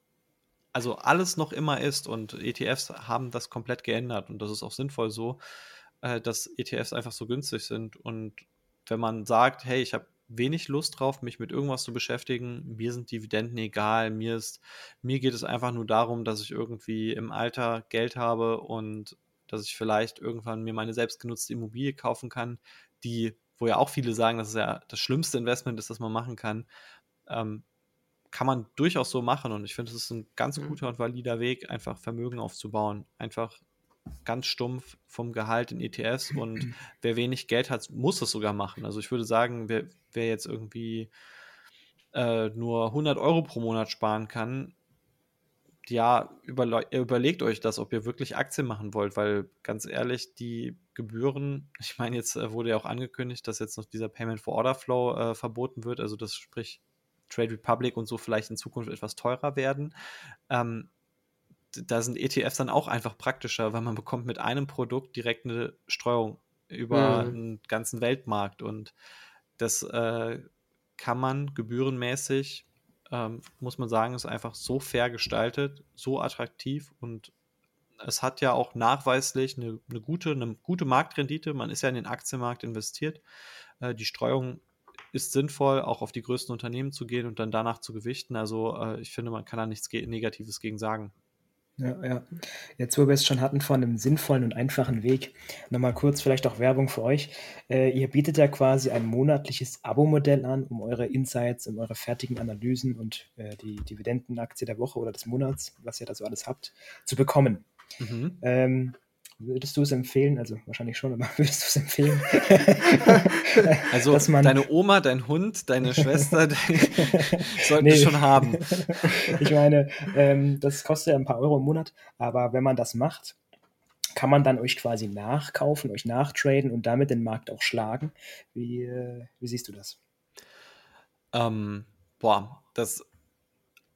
also alles noch immer ist und ETFs haben das komplett geändert und das ist auch sinnvoll so, äh, dass ETFs einfach so günstig sind und wenn man sagt, hey, ich habe wenig Lust drauf, mich mit irgendwas zu beschäftigen. Mir sind Dividenden egal. Mir ist, mir geht es einfach nur darum, dass ich irgendwie im Alter Geld habe und dass ich vielleicht irgendwann mir meine selbstgenutzte Immobilie kaufen kann, die, wo ja auch viele sagen, dass es ja das schlimmste Investment ist, das man machen kann. Ähm, kann man durchaus so machen und ich finde, es ist ein ganz mhm. guter und valider Weg, einfach Vermögen aufzubauen. Einfach ganz stumpf vom Gehalt in ETFs und wer wenig Geld hat, muss es sogar machen. Also ich würde sagen, wer, wer jetzt irgendwie äh, nur 100 Euro pro Monat sparen kann, ja, überle überlegt euch das, ob ihr wirklich Aktien machen wollt, weil ganz ehrlich, die Gebühren, ich meine, jetzt äh, wurde ja auch angekündigt, dass jetzt noch dieser Payment for Order Flow äh, verboten wird, also das sprich Trade Republic und so vielleicht in Zukunft etwas teurer werden. Ähm, da sind ETFs dann auch einfach praktischer, weil man bekommt mit einem Produkt direkt eine Streuung über mhm. einen ganzen Weltmarkt und das äh, kann man gebührenmäßig, ähm, muss man sagen, ist einfach so fair gestaltet, so attraktiv und es hat ja auch nachweislich eine, eine, gute, eine gute Marktrendite. Man ist ja in den Aktienmarkt investiert. Äh, die Streuung ist sinnvoll, auch auf die größten Unternehmen zu gehen und dann danach zu gewichten. Also äh, ich finde, man kann da nichts Negatives gegen sagen. Ja, ja. Jetzt, wo wir es schon hatten von einem sinnvollen und einfachen Weg, nochmal kurz vielleicht auch Werbung für euch. Äh, ihr bietet ja quasi ein monatliches Abo-Modell an, um eure Insights und eure fertigen Analysen und äh, die Dividendenaktie der Woche oder des Monats, was ihr da so alles habt, zu bekommen. Mhm. Ähm, Würdest du es empfehlen? Also wahrscheinlich schon, aber würdest du es empfehlen? also deine Oma, dein Hund, deine Schwester, sollten nee. schon haben. ich meine, ähm, das kostet ja ein paar Euro im Monat, aber wenn man das macht, kann man dann euch quasi nachkaufen, euch nachtraden und damit den Markt auch schlagen. Wie, äh, wie siehst du das? Ähm, boah, das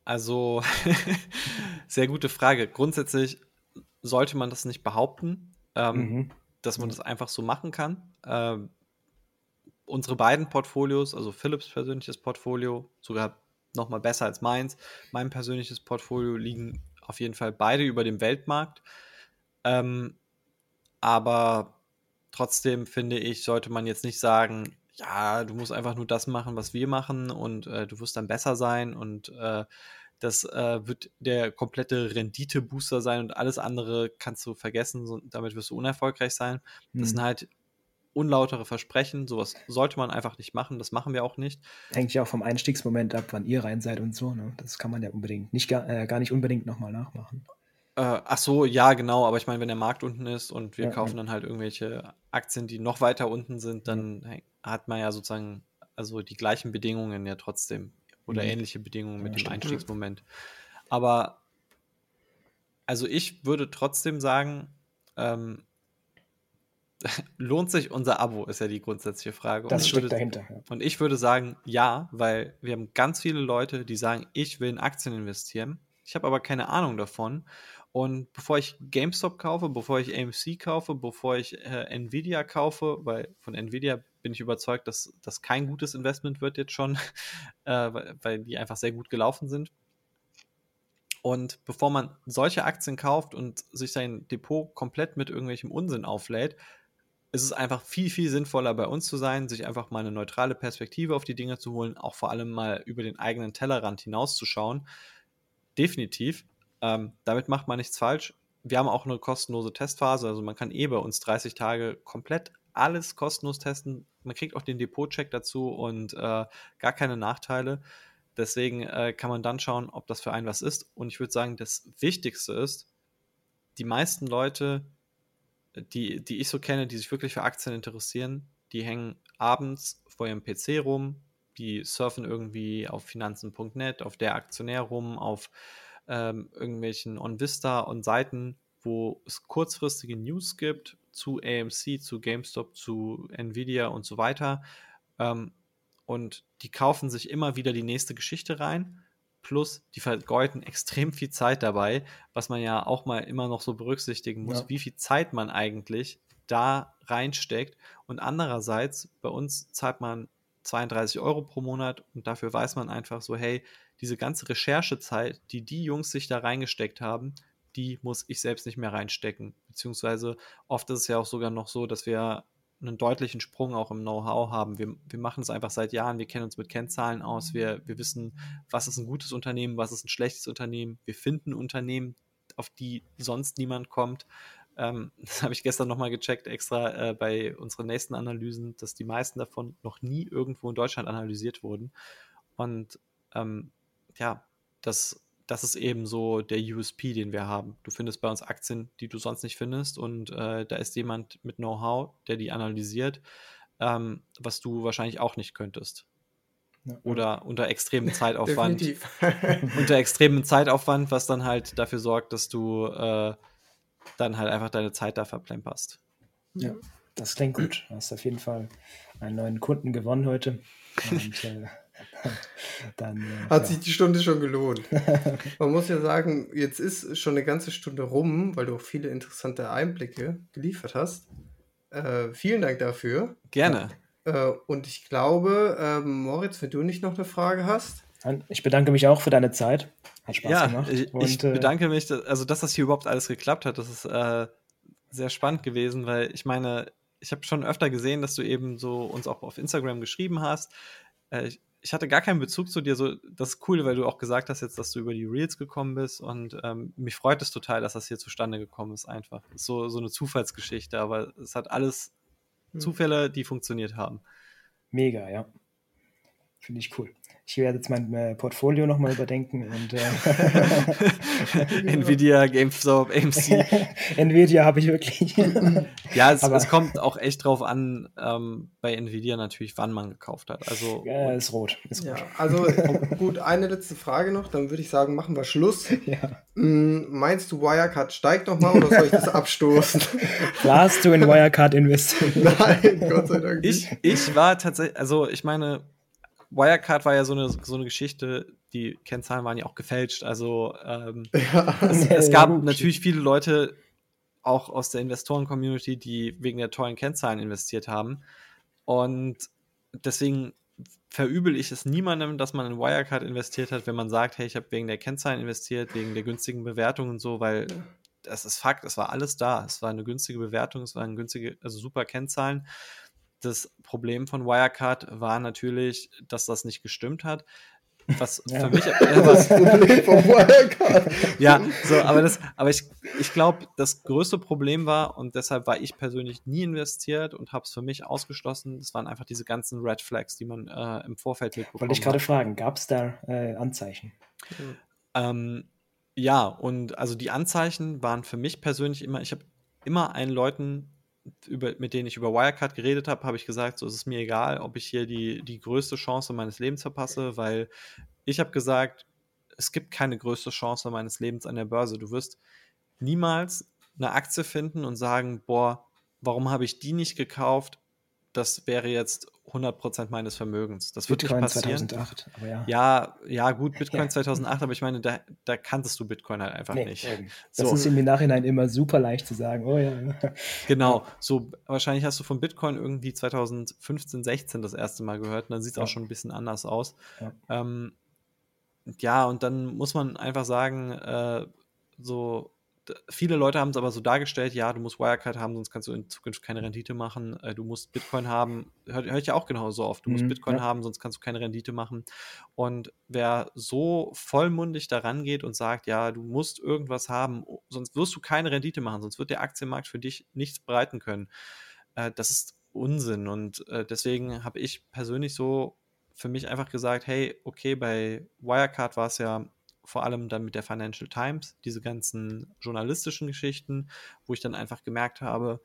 also sehr gute Frage. Grundsätzlich sollte man das nicht behaupten, ähm, mhm. dass man das einfach so machen kann. Ähm, unsere beiden Portfolios, also Philips persönliches Portfolio, sogar noch mal besser als meins, mein persönliches Portfolio liegen auf jeden Fall beide über dem Weltmarkt. Ähm, aber trotzdem finde ich, sollte man jetzt nicht sagen, ja, du musst einfach nur das machen, was wir machen und äh, du wirst dann besser sein und äh, das äh, wird der komplette Rendite-Booster sein und alles andere kannst du vergessen, so, damit wirst du unerfolgreich sein. Das sind hm. halt unlautere Versprechen, sowas sollte man einfach nicht machen, das machen wir auch nicht. Hängt ja auch vom Einstiegsmoment ab, wann ihr rein seid und so, ne? Das kann man ja unbedingt, nicht gar, äh, gar nicht unbedingt nochmal nachmachen. Äh, ach so, ja, genau, aber ich meine, wenn der Markt unten ist und wir ja, kaufen ja. dann halt irgendwelche Aktien, die noch weiter unten sind, dann ja. hat man ja sozusagen also die gleichen Bedingungen ja trotzdem oder Mhm. ähnliche Bedingungen mit Ja, dem. Einstiegsmoment. Aber also ich würde trotzdem sagen, ähm, lohnt sich unser Abo, ist ja die grundsätzliche Frage. Und Das ich steckt würde, dahinter. Ja. und ich würde sagen, ja, weil wir haben ganz viele Leute, die sagen, ich will in Aktien investieren. Ich habe aber keine Ahnung davon. Und bevor ich GameStop kaufe, bevor ich AMC kaufe, bevor ich äh, Nvidia kaufe, weil von Nvidia bin ich überzeugt, dass das kein gutes Investment wird jetzt schon, äh, weil, weil die einfach sehr gut gelaufen sind. Und bevor man solche Aktien kauft und sich sein Depot komplett mit irgendwelchem Unsinn auflädt, ist es einfach viel, viel sinnvoller bei uns zu sein, sich einfach mal eine neutrale Perspektive auf die Dinge zu holen, auch vor allem mal über den eigenen Tellerrand hinauszuschauen. Definitiv. Ähm, damit macht man nichts falsch. Wir haben auch eine kostenlose Testphase, also man kann eh bei uns 30 Tage komplett alles kostenlos testen. Man kriegt auch den Depotcheck dazu und äh, gar keine Nachteile. Deswegen äh, kann man dann schauen, ob das für einen was ist. Und ich würde sagen, das Wichtigste ist, die meisten Leute, die, die ich so kenne, die sich wirklich für Aktien interessieren, die hängen abends vor ihrem PC rum, die surfen irgendwie auf finanzen.net, auf der Aktionär rum, auf ähm, irgendwelchen OnVista und Seiten, wo es kurzfristige News gibt zu AMC, zu GameStop, zu Nvidia und so weiter. Ähm, und die kaufen sich immer wieder die nächste Geschichte rein. Plus, die vergeuden extrem viel Zeit dabei, was man ja auch mal immer noch so berücksichtigen muss, Ja. wie viel Zeit man eigentlich da reinsteckt. Und andererseits, bei uns zahlt man 32 Euro pro Monat und dafür weiß man einfach so, hey, diese ganze Recherchezeit, die die Jungs sich da reingesteckt haben, die muss ich selbst nicht mehr reinstecken. Beziehungsweise oft ist es ja auch sogar noch so, dass wir einen deutlichen Sprung auch im Know-how haben. Wir, wir machen es einfach seit Jahren, wir kennen uns mit Kennzahlen aus, wir, wir wissen, was ist ein gutes Unternehmen, was ist ein schlechtes Unternehmen. Wir finden Unternehmen, auf die sonst niemand kommt. Ähm, das habe ich gestern nochmal gecheckt, extra äh, bei unseren nächsten Analysen, dass die meisten davon noch nie irgendwo in Deutschland analysiert wurden. Und ähm, ja, das, das ist eben so der USP, den wir haben. Du findest bei uns Aktien, die du sonst nicht findest, und äh, da ist jemand mit Know-how, der die analysiert, ähm, was du wahrscheinlich auch nicht könntest. Ja. Oder unter extremem Zeitaufwand. Unter extremem Zeitaufwand, was dann halt dafür sorgt, dass du äh, dann halt einfach deine Zeit da verplemperst. Ja, das klingt gut. Du hast auf jeden Fall einen neuen Kunden gewonnen heute. Und äh, dann äh, Hat ja. sich die Stunde schon gelohnt. Man muss ja sagen, jetzt ist schon eine ganze Stunde rum, weil du auch viele interessante Einblicke geliefert hast. Äh, vielen Dank dafür. Gerne. Äh, und ich glaube, ähm, Moritz, wenn du nicht noch eine Frage hast. Ich bedanke mich auch für deine Zeit. Hat Spaß Ja, gemacht. ich, Und, ich äh, bedanke mich, dass, also dass das hier überhaupt alles geklappt hat. Das ist äh, sehr spannend gewesen, weil ich meine, ich habe schon öfter gesehen, dass du eben so uns auch auf Instagram geschrieben hast. Äh, ich, ich hatte gar keinen Bezug zu dir. So, das ist cool, weil du auch gesagt hast jetzt, dass du über die Reels gekommen bist und ähm, mich freut es total, dass das hier zustande gekommen ist. Einfach ist so so eine Zufallsgeschichte, aber es hat alles Hm. Zufälle, die funktioniert haben. Mega, ja. Finde ich cool. Ich werde jetzt mein äh, Portfolio nochmal überdenken und äh, Nvidia, GameStop, AMC. Nvidia habe ich wirklich. Ja, es, Aber- es kommt auch echt drauf an, ähm, bei Nvidia natürlich, wann man gekauft hat. Also ja, ist rot. Ist Ja, rot. also gut, eine letzte Frage noch, dann würde ich sagen, machen wir Schluss. Ja. Hm, meinst du, Wirecard steigt nochmal oder soll ich das abstoßen? Warst du in Wirecard investiert? Nein, Gott sei Dank ich, nicht. ich war tatsächlich, also ich meine, Wirecard war ja so eine, so eine Geschichte, die Kennzahlen waren ja auch gefälscht. Also ähm, Ja, es, es gab natürlich viele Leute, auch aus der Investoren-Community, die wegen der tollen Kennzahlen investiert haben. Und deswegen verübel ich es niemandem, dass man in Wirecard investiert hat, wenn man sagt, hey, ich habe wegen der Kennzahlen investiert, wegen der günstigen Bewertung und so, weil das ist Fakt, es war alles da. Es war eine günstige Bewertung, es waren günstige, also super Kennzahlen. Das Problem von Wirecard war natürlich, dass das nicht gestimmt hat. Was Ja. für mich, äh, das was, Problem von Wirecard. ja, so, aber das, aber ich, ich glaube, das größte Problem war, und deshalb war ich persönlich nie investiert und habe es für mich ausgeschlossen, das waren einfach diese ganzen Red Flags, die man äh, im Vorfeld mitbekommen Wollte ich gerade fragen, gab es da äh, Anzeichen? Ähm, ja, und also die Anzeichen waren für mich persönlich immer, ich habe immer allen Leuten, über, mit denen ich über Wirecard geredet habe, habe ich gesagt, so ist es mir egal, ob ich hier die, die größte Chance meines Lebens verpasse, weil ich habe gesagt, es gibt keine größte Chance meines Lebens an der Börse. Du wirst niemals eine Aktie finden und sagen, boah, warum habe ich die nicht gekauft? Das wäre jetzt 100% meines Vermögens. Das wird Bitcoin nicht passieren. 2008, aber ja. Ja, ja gut, Bitcoin ja. 2008, aber ich meine, da, da kanntest du Bitcoin halt einfach nee, nicht. Das so. ist im Nachhinein immer super leicht zu sagen, oh ja. Genau, so wahrscheinlich hast du von Bitcoin irgendwie 2015, 16 das erste Mal gehört und dann sieht es ja. auch schon ein bisschen anders aus. Ja. Ähm, ja, und dann muss man einfach sagen, äh, so viele Leute haben es aber so dargestellt, ja, du musst Wirecard haben, sonst kannst du in Zukunft keine Rendite machen. Äh, du musst Bitcoin haben, höre hör ich ja auch genauso oft, du musst mhm, Bitcoin ja. haben, sonst kannst du keine Rendite machen. Und wer so vollmundig daran geht und sagt, ja, du musst irgendwas haben, sonst wirst du keine Rendite machen, sonst wird der Aktienmarkt für dich nichts bereiten können. Äh, das ist Unsinn. Und äh, deswegen habe ich persönlich so für mich einfach gesagt, hey, okay, bei Wirecard war es ja vor allem dann mit der Financial Times, diese ganzen journalistischen Geschichten, wo ich dann einfach gemerkt habe,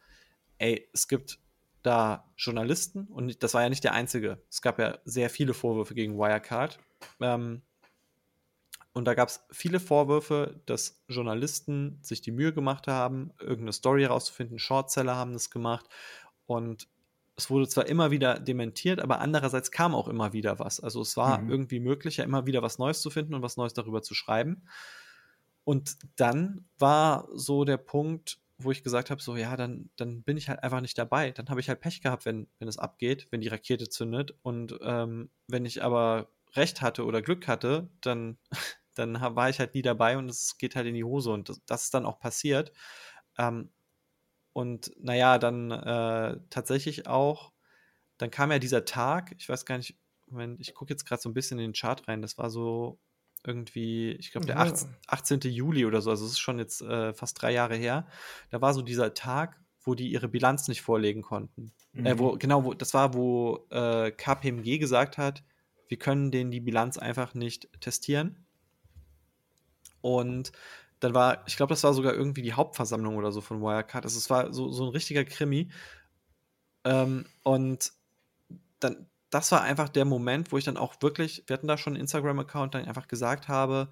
ey, es gibt da Journalisten und das war ja nicht der einzige. Es gab ja sehr viele Vorwürfe gegen Wirecard. Ähm, und da gab es viele Vorwürfe, dass Journalisten sich die Mühe gemacht haben, irgendeine Story herauszufinden. Shortseller haben das gemacht. Und es wurde zwar immer wieder dementiert, aber andererseits kam auch immer wieder was. Also es war mhm. irgendwie möglich, ja immer wieder was Neues zu finden und was Neues darüber zu schreiben. Und dann war so der Punkt, wo ich gesagt habe, so ja, dann, dann bin ich halt einfach nicht dabei. Dann habe ich halt Pech gehabt, wenn, wenn es abgeht, wenn die Rakete zündet. Und ähm, wenn ich aber Recht hatte oder Glück hatte, dann, dann war ich halt nie dabei und es geht halt in die Hose. Und das, das ist dann auch passiert. Ähm, und naja, dann äh, tatsächlich auch, dann kam ja dieser Tag, ich weiß gar nicht, Moment, ich gucke jetzt gerade so ein bisschen in den Chart rein, das war so irgendwie, ich glaube, der ja. 18, 18. Juli oder so, also es ist schon jetzt äh, fast drei Jahre her. Da war so dieser Tag, wo die ihre Bilanz nicht vorlegen konnten. Mhm. Äh, wo, mhm. genau, wo, das war, wo äh, KPMG gesagt hat, wir können denen die Bilanz einfach nicht testieren. Und dann war, ich glaube, das war sogar irgendwie die Hauptversammlung oder so von Wirecard. Also es war so, so ein richtiger Krimi. Ähm, und dann, das war einfach der Moment, wo ich dann auch wirklich, wir hatten da schon einen Instagram-Account, dann einfach gesagt habe,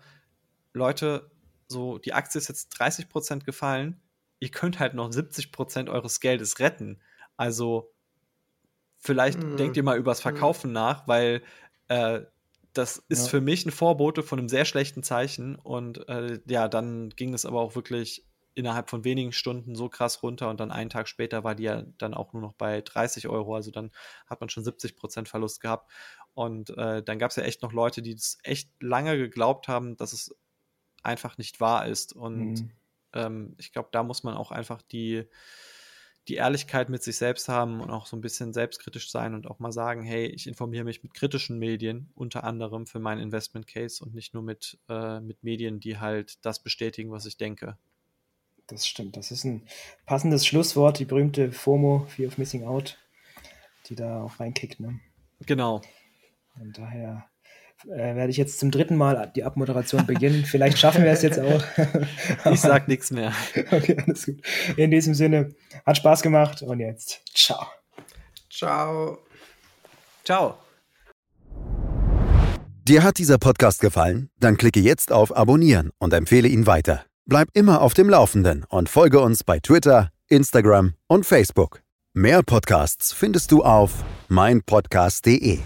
Leute, so die Aktie ist jetzt 30% gefallen, ihr könnt halt noch 70% eures Geldes retten. Also vielleicht mhm. denkt ihr mal übers mhm. Verkaufen mhm. nach, weil äh, das ist ja. für mich ein Vorbote von einem sehr schlechten Zeichen. Und äh, ja, dann ging es aber auch wirklich innerhalb von wenigen Stunden so krass runter und dann einen Tag später war die ja dann auch nur noch bei 30 Euro. Also dann hat man schon 70 Prozent Verlust gehabt. Und äh, dann gab es ja echt noch Leute, die das echt lange geglaubt haben, dass es einfach nicht wahr ist. Und mhm. ähm, ich glaube, da muss man auch einfach die, die Ehrlichkeit mit sich selbst haben und auch so ein bisschen selbstkritisch sein und auch mal sagen, hey, ich informiere mich mit kritischen Medien, unter anderem für meinen Investment Case und nicht nur mit, äh, mit Medien, die halt das bestätigen, was ich denke. Das stimmt. Das ist ein passendes Schlusswort, die berühmte FOMO, Fear of Missing Out, die da auch reinkickt. Ne? Genau. Und daher äh, werde ich jetzt zum dritten Mal die Abmoderation beginnen. Vielleicht schaffen wir es jetzt auch. ich sag nichts mehr. Okay, alles gut. In diesem Sinne, hat Spaß gemacht und jetzt ciao. Ciao. Ciao. Dir hat dieser Podcast gefallen? Dann klicke jetzt auf Abonnieren und empfehle ihn weiter. Bleib immer auf dem Laufenden und folge uns bei Twitter, Instagram und Facebook. Mehr Podcasts findest du auf meinpodcast.de.